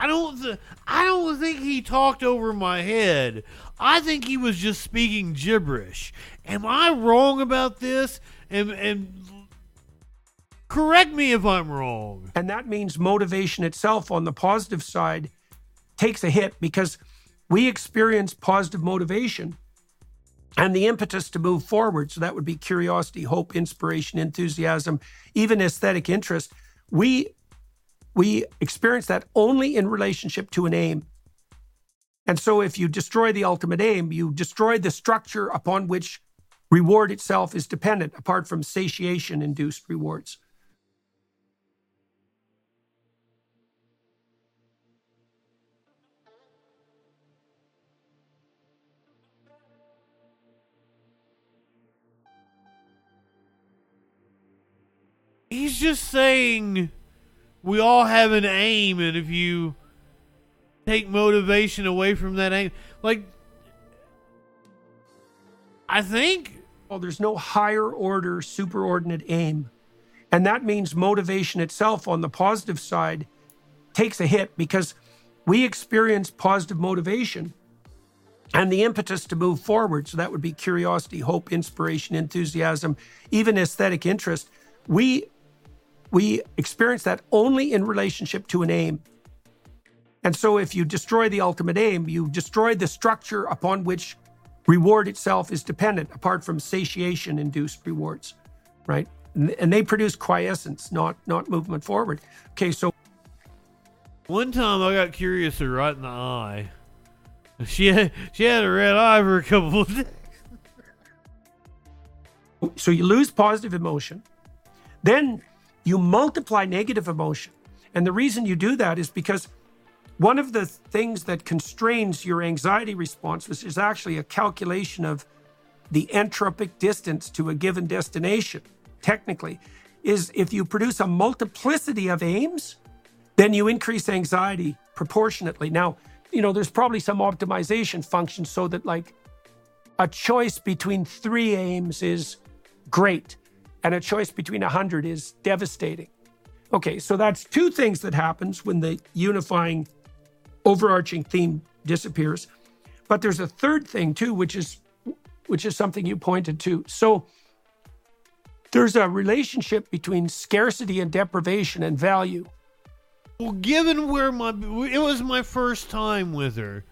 I don't. Th- I don't think he talked over my head. I think he was just speaking gibberish. Am I wrong about this? And and correct me if I'm wrong.
And that means motivation itself on the positive side takes a hit because we experience positive motivation and the impetus to move forward. So that would be curiosity, hope, inspiration, enthusiasm, even aesthetic interest. We we experience that only in relationship to an aim. And so if you destroy the ultimate aim, you destroy the structure upon which reward itself is dependent, apart from satiation induced rewards.
He's just saying we all have an aim, and if you take motivation away from that aim, like I think.
Well, there's no higher order superordinate aim. And that means motivation itself on the positive side takes a hit because we experience positive motivation and the impetus to move forward. So that would be curiosity, hope, inspiration, enthusiasm, even aesthetic interest. We we experience that only in relationship to an aim. And so if you destroy the ultimate aim, you destroy the structure upon which reward itself is dependent, apart from satiation induced rewards, right? And they produce quiescence, not not movement forward. Okay, so
one time I got curious her right in the eye. She had she had a red eye for a couple of days.
So you lose positive emotion. Then you multiply negative emotion. And the reason you do that is because one of the things that constrains your anxiety response, which is actually a calculation of the entropic distance to a given destination, technically, is if you produce a multiplicity of aims, then you increase anxiety proportionately. Now, you know, there's probably some optimization function so that, like, a choice between three aims is great and a choice between 100 is devastating. Okay, so that's two things that happens when the unifying overarching theme disappears. But there's a third thing too which is which is something you pointed to. So there's a relationship between scarcity and deprivation and value.
Well, given where my it was my first time with her.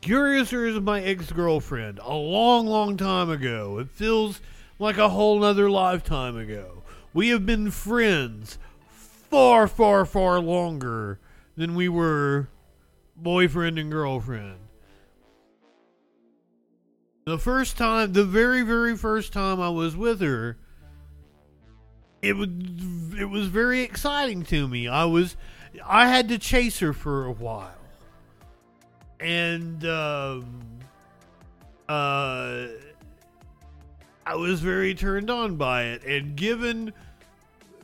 Curiouser is my ex-girlfriend a long, long time ago. It feels like a whole nother lifetime ago. We have been friends far, far, far longer than we were boyfriend and girlfriend. The first time, the very, very first time I was with her, it was it was very exciting to me. I was I had to chase her for a while, and um, uh I was very turned on by it, and given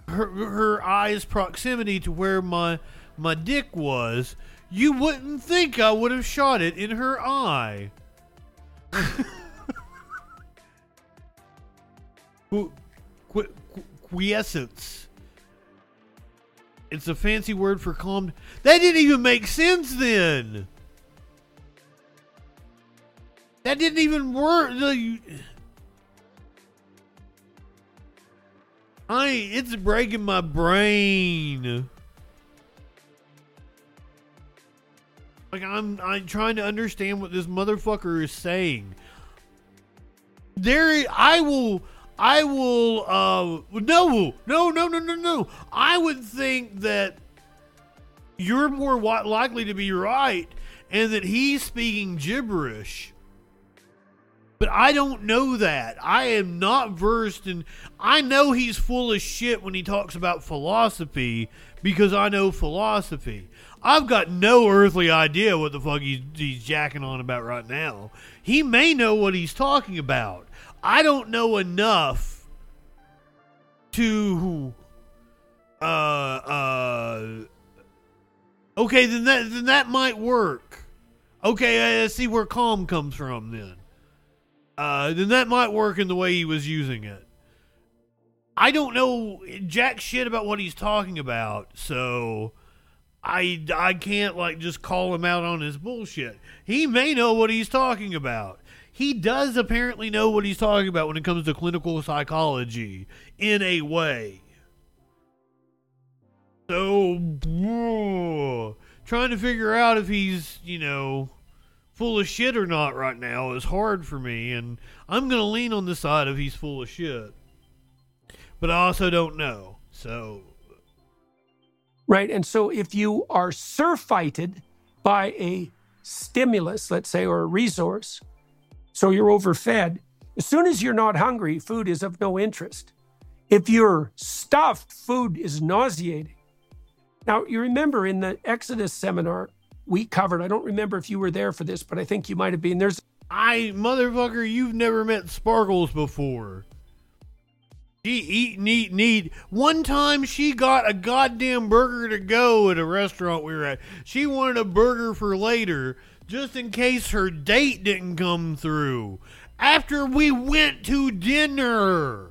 her her eyes proximity to where my my dick was, you wouldn't think I would have shot it in her eye. *laughs* Qu- qu- quiescence. It's a fancy word for calm. That didn't even make sense then. That didn't even work. I it's breaking my brain. Like I'm I'm trying to understand what this motherfucker is saying. There I will I will uh no no no no no no. I would think that you're more likely to be right and that he's speaking gibberish. But I don't know that. I am not versed in. I know he's full of shit when he talks about philosophy because I know philosophy. I've got no earthly idea what the fuck he's, he's jacking on about right now. He may know what he's talking about. I don't know enough to. Uh, uh. Okay, then that then that might work. Okay, I see where calm comes from then uh, then that might work in the way he was using it. I don't know jack shit about what he's talking about, so I I can't like just call him out on his bullshit. He may know what he's talking about. He does apparently know what he's talking about when it comes to clinical psychology in a way. So, trying to figure out if he's, you know, full of shit or not right now is hard for me, and I'm going to lean on the side of he's full of shit. But I also don't know. So.
Right. And so if you are surfeited by a stimulus, let's say, or a resource, so you're overfed, as soon as you're not hungry, food is of no interest. If you're stuffed, food is nauseating. Now, you remember in the Exodus seminar, we covered. I don't remember if you were there for this, but I think you might have been. There's
I motherfucker, you've never met Sparkles before. She eat eat eat. One time she got a goddamn burger to go at a restaurant we were at. She wanted a burger for later, just in case her date didn't come through. After we went to dinner. *laughs*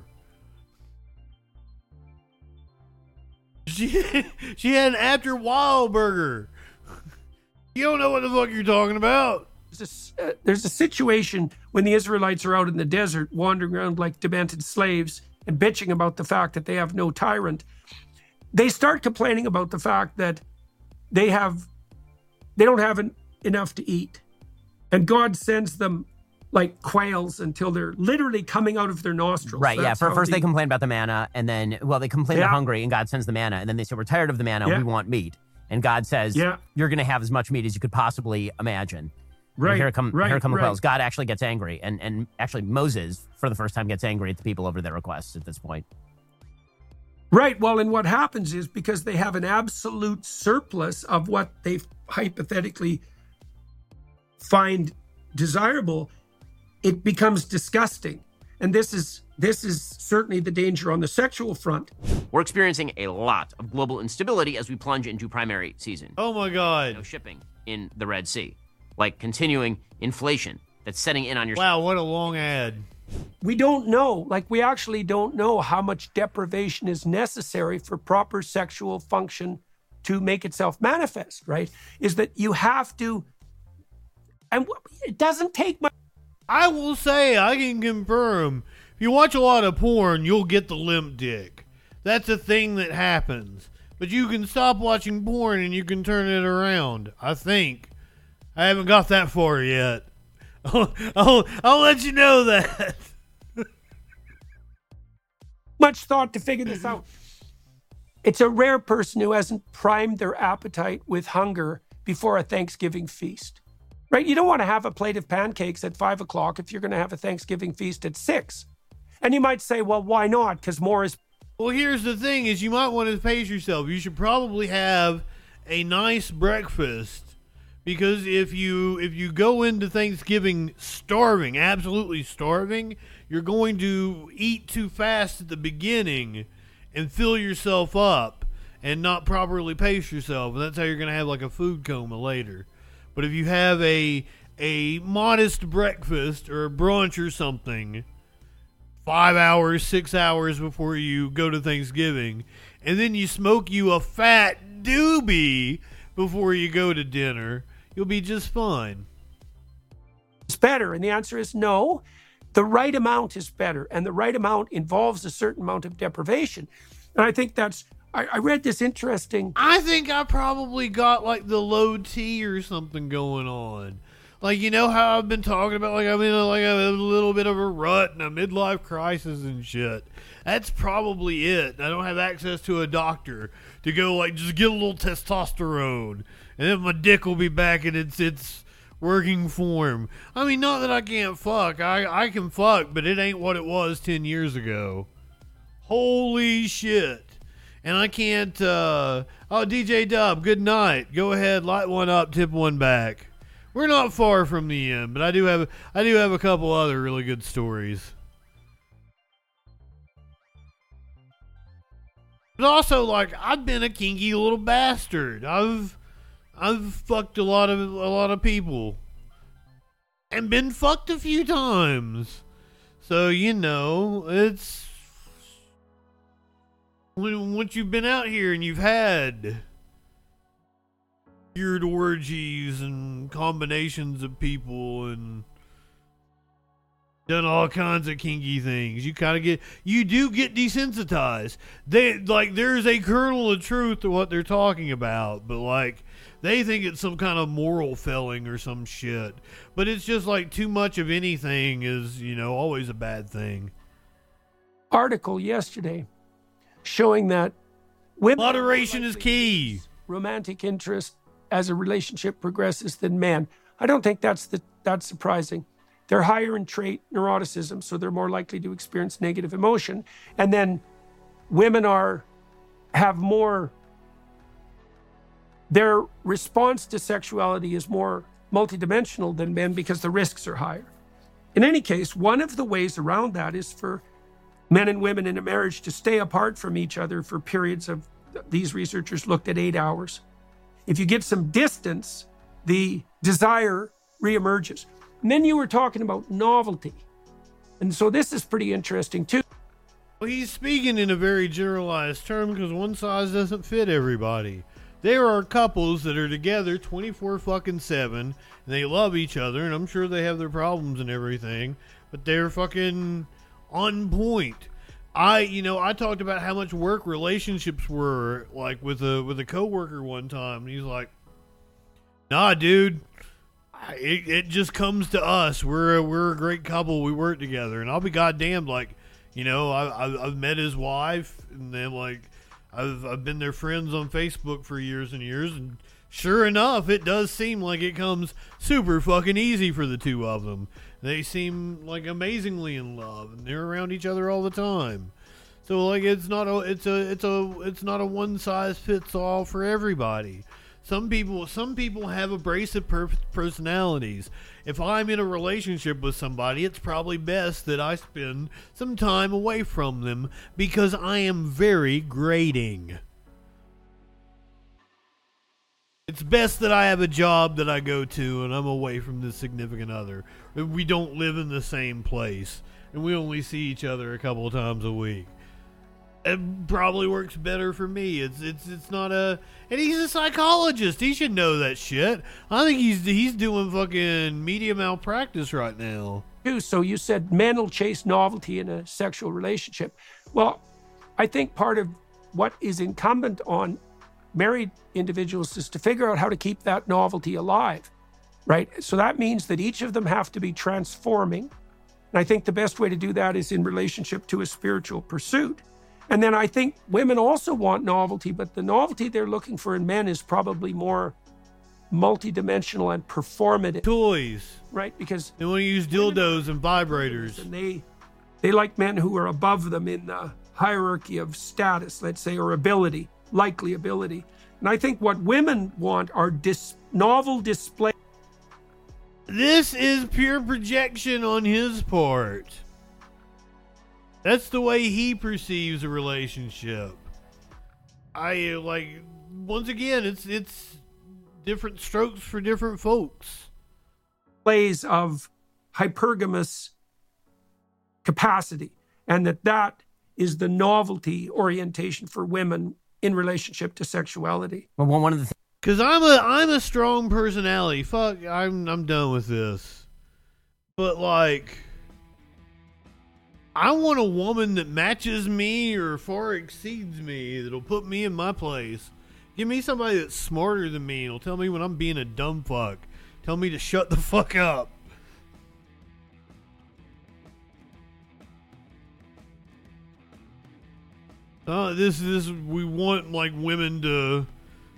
She, she had an after wild burger. You don't know what the fuck you're talking about.
There's a, uh, there's a situation when the Israelites are out in the desert wandering around like demented slaves and bitching about the fact that they have no tyrant. They start complaining about the fact that they have they don't have an, enough to eat. And God sends them like quails until they're literally coming out of their nostrils.
Right, yeah.
That's
For, first,
the-
they complain about the manna, and then, well, they complain they're hungry, and God sends the manna, and then they say, We're tired of the manna,
Yeah.
we want meat. And God says,
Yeah.
You're going to have as much meat as you could possibly imagine. And
Right,
here come,
right,
here come the
right.
quails. God actually gets angry, and, and actually, Moses, for the first time, gets angry at the people over their requests at this point.
Right. Well, and what happens is because they have an absolute surplus of what they hypothetically find desirable, it becomes disgusting. And this is this is certainly the danger on the sexual front.
We're experiencing a lot of global instability as we plunge into primary season.
Oh my God.
No shipping in the Red Sea, like continuing inflation that's setting in on your.
Wow, what a long ad.
We don't know, like we actually don't know how much deprivation is necessary for proper sexual function to make itself manifest, right? Is that you have to and it doesn't take much
I will say, I can confirm. If you watch a lot of porn, you'll get the limp dick. That's a thing that happens. But you can stop watching porn and you can turn it around. I think. I haven't got that far yet. *laughs* I'll, I'll, I'll let you know that. *laughs*
much thought to figure this out. It's a rare person who hasn't primed their appetite with hunger before a Thanksgiving feast. Right? You don't want to have a plate of pancakes at five o'clock if you're going to have a Thanksgiving feast at six. And you might say, well, why not? Because more is.
Well, here's the thing: is you might want to pace yourself. You should probably have a nice breakfast because if you if you go into Thanksgiving starving, absolutely starving, you're going to eat too fast at the beginning and fill yourself up and not properly pace yourself, and that's how you're going to have like a food coma later. But if you have a a modest breakfast or a brunch or something, five hours, six hours before you go to Thanksgiving, and then you smoke you a fat doobie before you go to dinner, you'll be just fine.
It's better. And the answer is no. The right amount is better. And the right amount involves a certain amount of deprivation. And I think that's I, I read this interesting.
I think I probably got like the low T or something going on. Like you know how I've been talking about like I'm in a, like a little bit of a rut and a midlife crisis and shit. That's probably it. I don't have access to a doctor to go like just get a little testosterone and then my dick will be back in its its working form. I mean, not that I can't fuck. I I can fuck, but it ain't what it was ten years ago. Holy shit. And I can't uh oh DJ Dub, good night. Go ahead, light one up, tip one back. We're not far from the end, but I do have I do have a couple other really good stories. But also like I've been a kinky little bastard. I've I've fucked a lot of a lot of people. And been fucked a few times. So, you know, it's once you've been out here and you've had weird orgies and combinations of people and done all kinds of kinky things. You kind of get you do get desensitized. They like there's a kernel of truth to what they're talking about, but like they think it's some kind of moral failing or some shit. But it's just like too much of anything is, you know, always a bad thing.
Article yesterday showing that women
moderation is key.
Romantic interest as a relationship progresses than men. I don't think that's the that's surprising. They're higher in trait neuroticism, so they're more likely to experience negative emotion. And then women are have more their response to sexuality is more multidimensional than men because the risks are higher. In any case, one of the ways around that is for men and women in a marriage to stay apart from each other for periods of these researchers looked at eight hours. If you get some distance, the desire reemerges. And then you were talking about novelty. And so this is pretty interesting too.
Well, he's speaking in a very generalized term because one size doesn't fit everybody. There are couples that are together 24 fucking 7 and they love each other and I'm sure they have their problems and everything, but they're fucking on point. I, you know, I talked about how much work relationships were like with a with a coworker one time and he's like, "Nah, dude, it, it just comes to us. We're a, we're a great couple. We work together." And I'll be goddamned like, you know, I, I've, I've met his wife and then like I've I've been their friends on Facebook for years and years, and sure enough, it does seem like it comes super fucking easy for the two of them. They seem like amazingly in love, and they're around each other all the time. So like it's not a it's a it's a it's not a one size fits all for everybody. Some people some people have abrasive per- personalities. If I'm in a relationship with somebody, it's probably best that I spend some time away from them because I am very grating. It's best that I have a job that I go to and I'm away from the significant other. We don't live in the same place and we only see each other a couple of times a week it probably works better for me. It's it's it's not a and he's a psychologist. He should know that shit. I think he's he's doing fucking media malpractice right now.
So you said men will chase novelty in a sexual relationship. Well, I think part of what is incumbent on married individuals is to figure out how to keep that novelty alive. Right? So that means that each of them have to be transforming. And I think the best way to do that is in relationship to a spiritual pursuit. And then I think women also want novelty, but the novelty they're looking for in men is probably more multidimensional and performative.
Toys.
Right? Because
they want to use dildos and vibrators.
And they they like men who are above them in the hierarchy of status, let's say, or ability, likely ability. And I think what women want are dis- novel display.
This is pure projection on his part. That's the way he perceives a relationship. I like once again, it's it's different strokes for different folks.
Plays of hypergamous capacity, and that that is the novelty orientation for women in relationship to sexuality.
Well, one of the
because I'm a I'm a strong personality. Fuck, I'm I'm done with this. But like I want a woman that matches me or far exceeds me, that'll put me in my place. Give me somebody that's smarter than me and will tell me when I'm being a dumb fuck. Tell me to shut the fuck up. Uh, this this we want like women to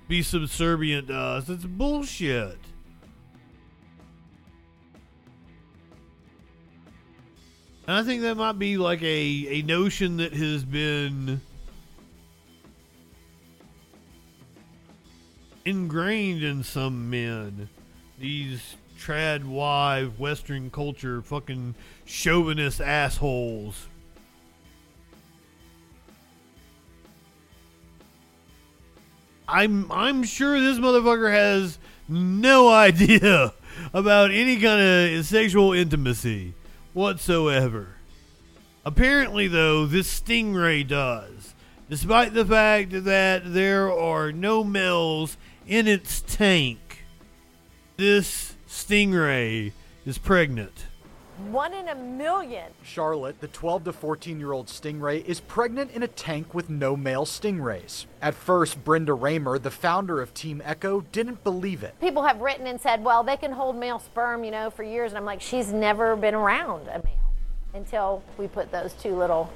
be subservient to us. It's bullshit. And I think that might be like a, a notion that has been ingrained in some men. These trad wive Western culture fucking chauvinist assholes. I'm I'm sure this motherfucker has no *laughs* idea about any kind of sexual intimacy whatsoever. Apparently, though, this stingray does, despite the fact that there are no males in its tank. This stingray is pregnant.
One in a million.
Charlotte, the 12 to 14 year old stingray, is pregnant in a tank with no male stingrays. At first, Brenda Raymer, the founder of Team ECCO, didn't believe it.
People have written and said, well, they can hold male sperm, you know, for years. And I'm like, she's never been around a male until we put those two little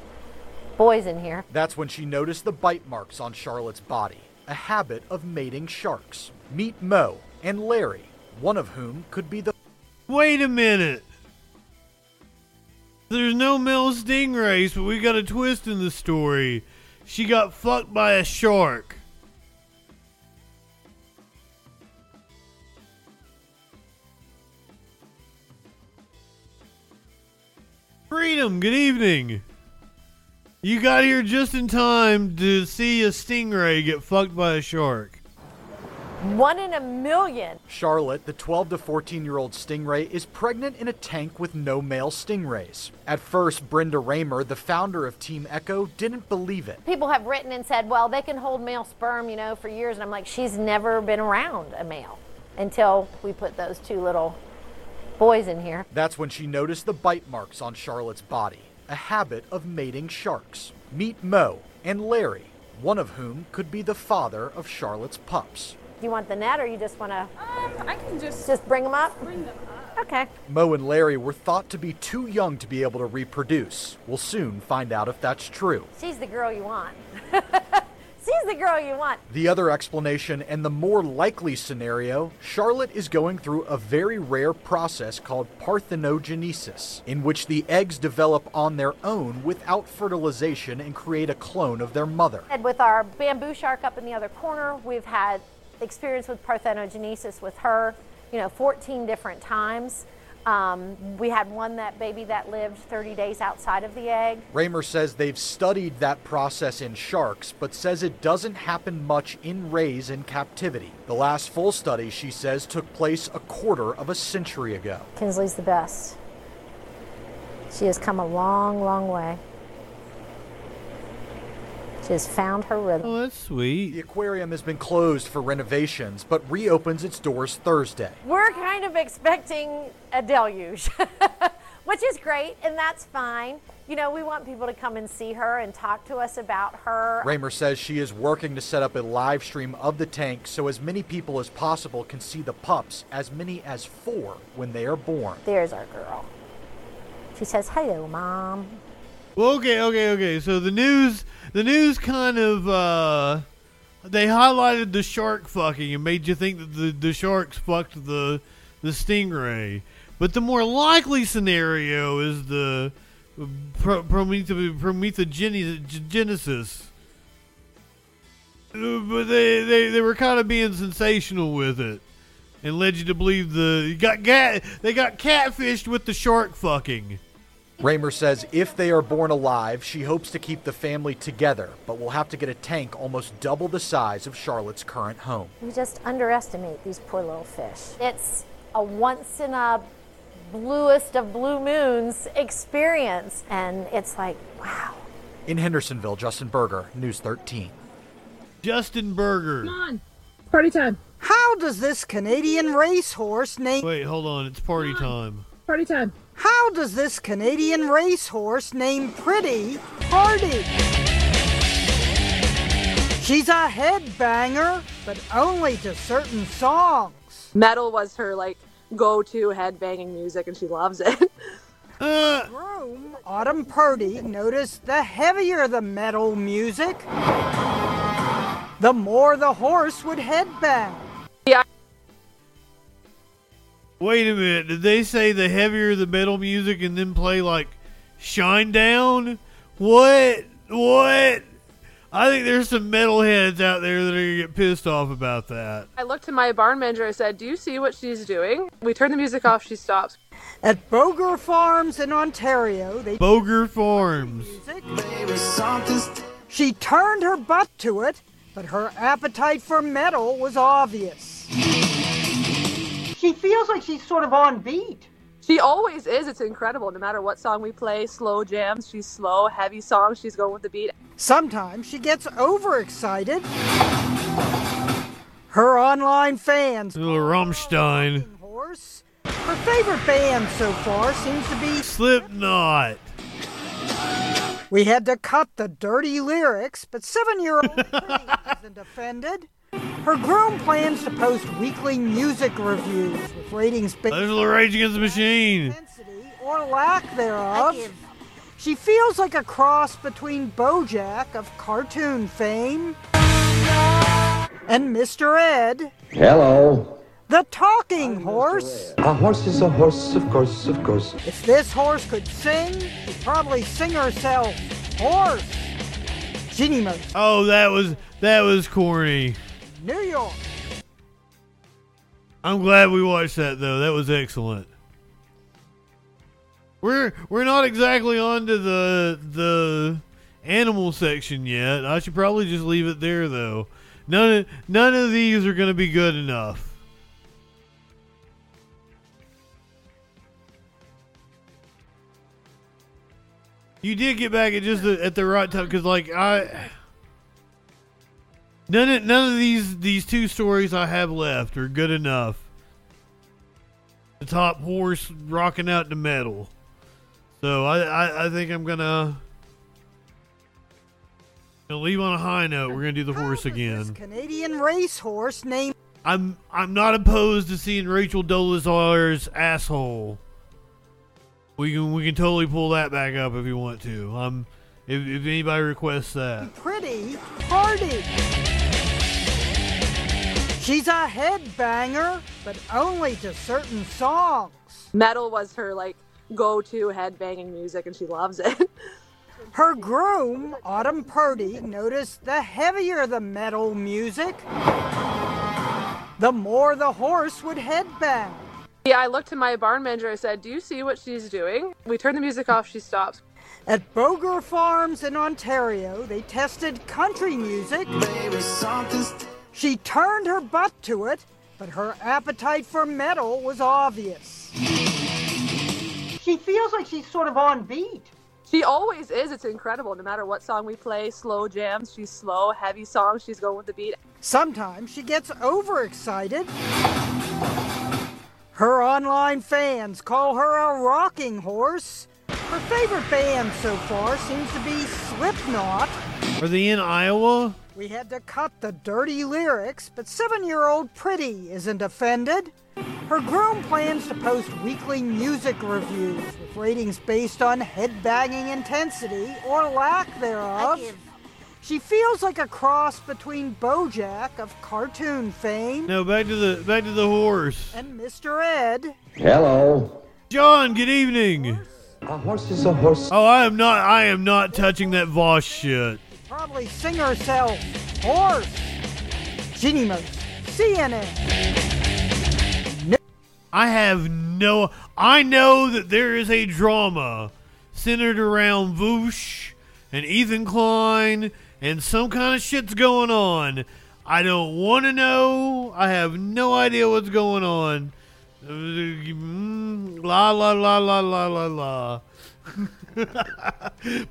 boys in here.
That's when she noticed the bite marks on Charlotte's body, a habit of mating sharks. Meet Mo and Larry, one of whom could be the.
Wait a minute. There's no male stingrays, but we got a twist in the story. She got fucked by a shark. Freedom, good evening. You got here just in time to see a stingray get fucked by a shark.
One in a million.
Charlotte, the 12 to 14 year old stingray, is pregnant in a tank with no male stingrays. At first, Brenda Raymer, the founder of Team ECCO, didn't believe it.
People have written and said, well, they can hold male sperm, you know, for years. And I'm like, she's never been around a male until we put those two little boys in here.
That's when she noticed the bite marks on Charlotte's body, a habit of mating sharks. Meet Mo and Larry, one of whom could be the father of Charlotte's pups.
Do you want the net or you just want to?
Um, I can just
just bring them up.
Bring them up.
Okay.
Mo and Larry were thought to be too young to be able to reproduce. We'll soon find out if that's true.
She's the girl you want. *laughs* She's the girl you want.
The other explanation and the more likely scenario Charlotte is going through a very rare process called parthenogenesis, in which the eggs develop on their own without fertilization and create a clone of their mother.
And with our bamboo shark up in the other corner, we've had experience with parthenogenesis with her, you know, 14 different times. Um, we had one that baby that lived 30 days outside of the egg.
Raymer says they've studied that process in sharks, but says it doesn't happen much in rays in captivity. The last full study, she says, took place a quarter of a century ago.
Kinsley's the best. She has come a long, long way. She has found her rhythm.
Oh, that's sweet.
The aquarium has been closed for renovations, but reopens its doors Thursday.
We're kind of expecting a deluge, *laughs* which is great, and that's fine. You know, we want people to come and see her and talk to us about her.
Raymer says she is working to set up a live stream of the tank so as many people as possible can see the pups, as many as four when they are born.
There's our girl. She says, Hello, Mom.
Well, okay, okay, okay. So the news, the news kind of, uh, they highlighted the shark fucking and made you think that the, the sharks fucked the, the stingray. But the more likely scenario is the pro- Promethe- Promethegenesis. Uh, But they, they, they were kind of being sensational with it and led you to believe the got cat they got catfished with the shark fucking.
Raymer says if they are born alive, she hopes to keep the family together, but will have to get a tank almost double the size of Charlotte's current home.
You just underestimate these poor little fish. It's a once in a bluest of blue moons experience. And it's like, wow.
In Hendersonville, Justin Berger, News 13.
Justin Berger.
Come on, party time.
How does this Canadian racehorse name?
Wait, hold on. It's party time.
Party time.
How does this Canadian racehorse named Pretty party? She's a headbanger, but only to certain songs.
Metal was her like go-to headbanging music, and she loves it.
Uh, Groom Autumn Purdy noticed the heavier the metal music, the more the horse would headbang.
Yeah.
Wait a minute. Did they say the heavier the metal music and then play like Shinedown? What? What? I think there's some metalheads out there that are gonna get pissed off about that.
I looked to my barn manager. I said, "Do you see what she's doing?" We turn the music off. She stops.
At Boger Farms in Ontario, they
Boger Farms.
She turned her butt to it, but her appetite for metal was obvious. She feels like she's sort of on beat.
She always is. It's incredible. No matter what song we play, slow jams, she's slow. Heavy songs, she's going with the beat.
Sometimes she gets overexcited. Her online fans
Little Rammstein.
horse. Her favorite band so far seems to be
Slipknot.
We had to cut the dirty lyrics, but seven-year-old *laughs* Pretty isn't offended. Her groom plans to post weekly music reviews with ratings based
There's the Rage Against the Machine.
or lack thereof. She feels like a cross between Bojack of cartoon fame and Mr. Ed,
Hello.
the talking horse.
A horse is a horse, of course, of course.
If this horse could sing, she'd probably sing herself. Horse. Jeanne Moos,
Oh, that was that was corny.
New York.
I'm glad we watched that though. That was excellent. We're we're not exactly on to the the animal section yet. I should probably just leave it there though. None of none of these are going to be good enough. You did get back at just the, at the right time because like I none of none of these these two stories I have left are good enough. The top horse rocking out the metal. So I, I, I think I'm gonna, gonna leave on a high note. We're gonna do the horse again.
Canadian racehorse named
I'm I'm not opposed to seeing Rachel Dolezal's asshole. We can we can totally pull that back up if you want to. Um, if, if anybody requests that.
Pretty Party. She's a headbanger, but only to certain songs.
Metal was her like go-to headbanging music, and she loves it. *laughs*
Her groom, Autumn Purdy, noticed the heavier the metal music, the more the horse would headbang.
yeah, I looked to my barn manager. I said, "Do you see what she's doing?" We turn the music off. She stops.
At Boger Farms in Ontario, they tested country music. She turned her butt to it, but her appetite for metal was obvious. She feels like she's sort of on beat.
She always is. It's incredible. No matter what song we play, slow jams, she's slow. Heavy songs, she's going with the beat.
Sometimes she gets overexcited. Her online fans call her a rocking horse. Her favorite band so far seems to be Slipknot.
Are they in Iowa?
We had to cut the dirty lyrics, but seven year old Pretty isn't offended. Her groom plans to post weekly music reviews with ratings based on headbanging intensity or lack thereof. She feels like a cross between Bojack of cartoon fame
No, back to the back to the horse.
and Mr. Ed.
Hello.
John, good evening.
A horse is a horse.
Oh, I am not. I am not touching that Vaush shit.
Probably sing herself. Horse. Jeanne Moos. CNN.
I have no. I know that there is a drama centered around Vaush and Ethan Klein, and some kind of shit's going on. I don't want to know. I have no idea what's going on. Mm, La la la la la la la. *laughs*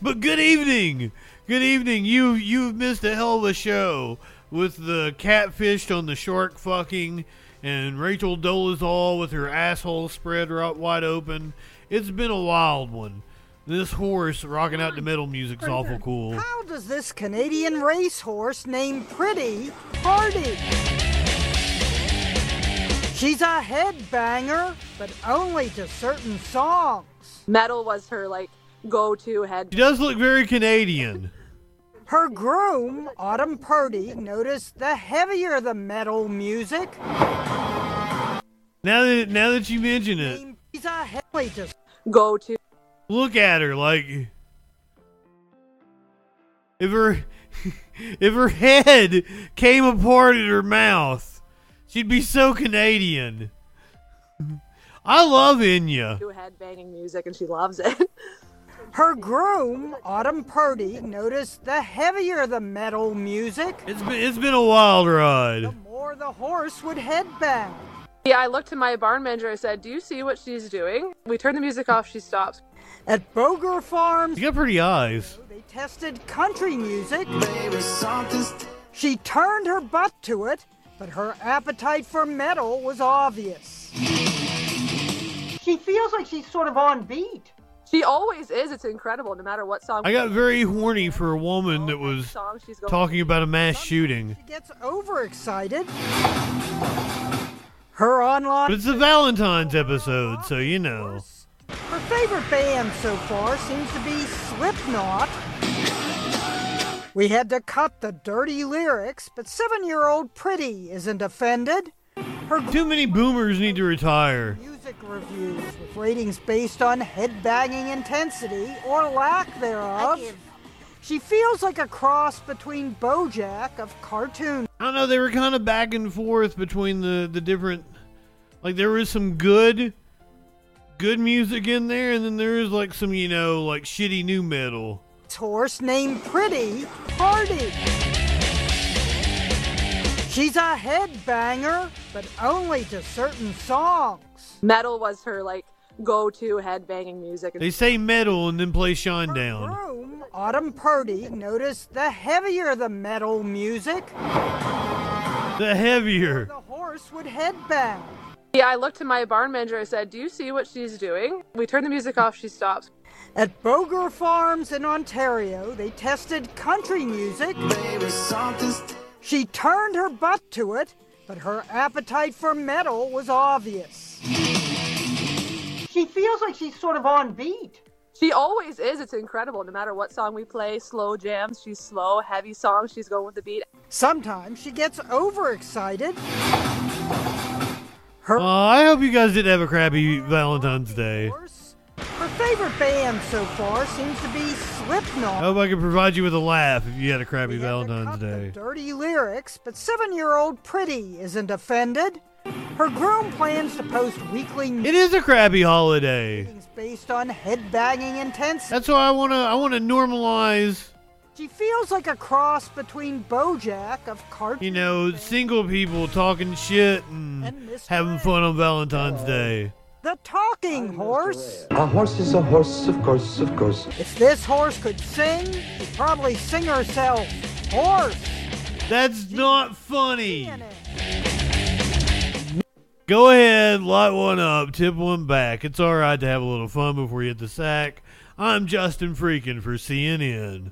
but good evening, good evening. You you've missed a hell of a show with the catfished on the shark fucking and Rachel Dolezal with her asshole spread right wide open. It's been a wild one. This horse rocking out the metal music's awful cool.
How does this Canadian racehorse named Pretty party? She's a headbanger, but only to certain songs.
Metal was her like go-to head.
She does look very Canadian.
Her groom, Autumn Purdy, noticed the heavier the metal music,
Now that now that you mention it,
she's a heavily to
go-to.
look at her like if her *laughs* if her head came apart at her mouth, she'd be so Canadian. *laughs* I love Inya.
Do headbanging music, and she loves it. *laughs*
Her groom, Autumn Purdy, noticed the heavier the metal music,
It's been it's been a wild ride.
the more the horse would headbang.
Yeah, I looked to my barn manager. I said, "Do you see what she's doing?" We turn the music off. She stops.
At Boger Farms,
You got pretty eyes.
they tested country music. She turned her butt to it, but her appetite for metal was obvious. She feels like she's sort of on beat.
She always is. It's incredible, no matter what song.
I got very horny for a woman oh that was
song she's going.
talking about a mass shooting.
She gets overexcited. Her online.
But it's a Valentine's episode, so you know.
Her favorite band so far seems to be Slipknot. We had to cut the dirty lyrics, but seven year old Pretty isn't offended. Her
Too many boomers need to retire.
Music reviews with ratings based on headbanging intensity or lack thereof. She feels like a cross between Bojack of cartoon.
I don't know, they were kind of back and forth between the, the different. Like, there was some good. Good music in there, and then there was like some, you know, like shitty nu metal.
horse named Pretty Party. She's a headbanger, but only to certain songs.
Metal was her like go-to headbanging music.
They say metal and then play Shinedown.
Groom, Autumn Purdy noticed the heavier the metal music,
The heavier.
the horse would headbang.
Yeah, I looked to my barn manager. I said, "Do you see what she's doing?" We turn the music off. She stops.
At Boger Farms in Ontario, they tested country music. She turned her butt to it, but her appetite for metal was obvious. She feels like she's sort of on beat.
She always is. It's incredible. No matter what song we play, slow jams, she's slow. Heavy songs, she's going with the beat.
Sometimes she gets overexcited.
Uh, I hope you guys didn't have a crappy Valentine's Day.
Favorite band so far seems to be Slipknot.
I hope I can provide you with a laugh if you had a crappy Valentine's Day.
Dirty lyrics, but seven year old Pretty isn't offended. Her groom plans to post weekly
It is a crappy holiday.
based on headbanging intensity.
That's why I wanna I wanna normalize
She feels like a cross between Bojack of cartoon.
you know, single people talking shit and having fun on Valentine's Day.
The talking horse.
A horse is a horse, of course, of course.
If this horse could sing, she'd probably sing herself. Horse.
That's not funny. Go ahead, light one up, tip one back. It's all right to have a little fun before you hit the sack. I'm Justin Freakin for CNN.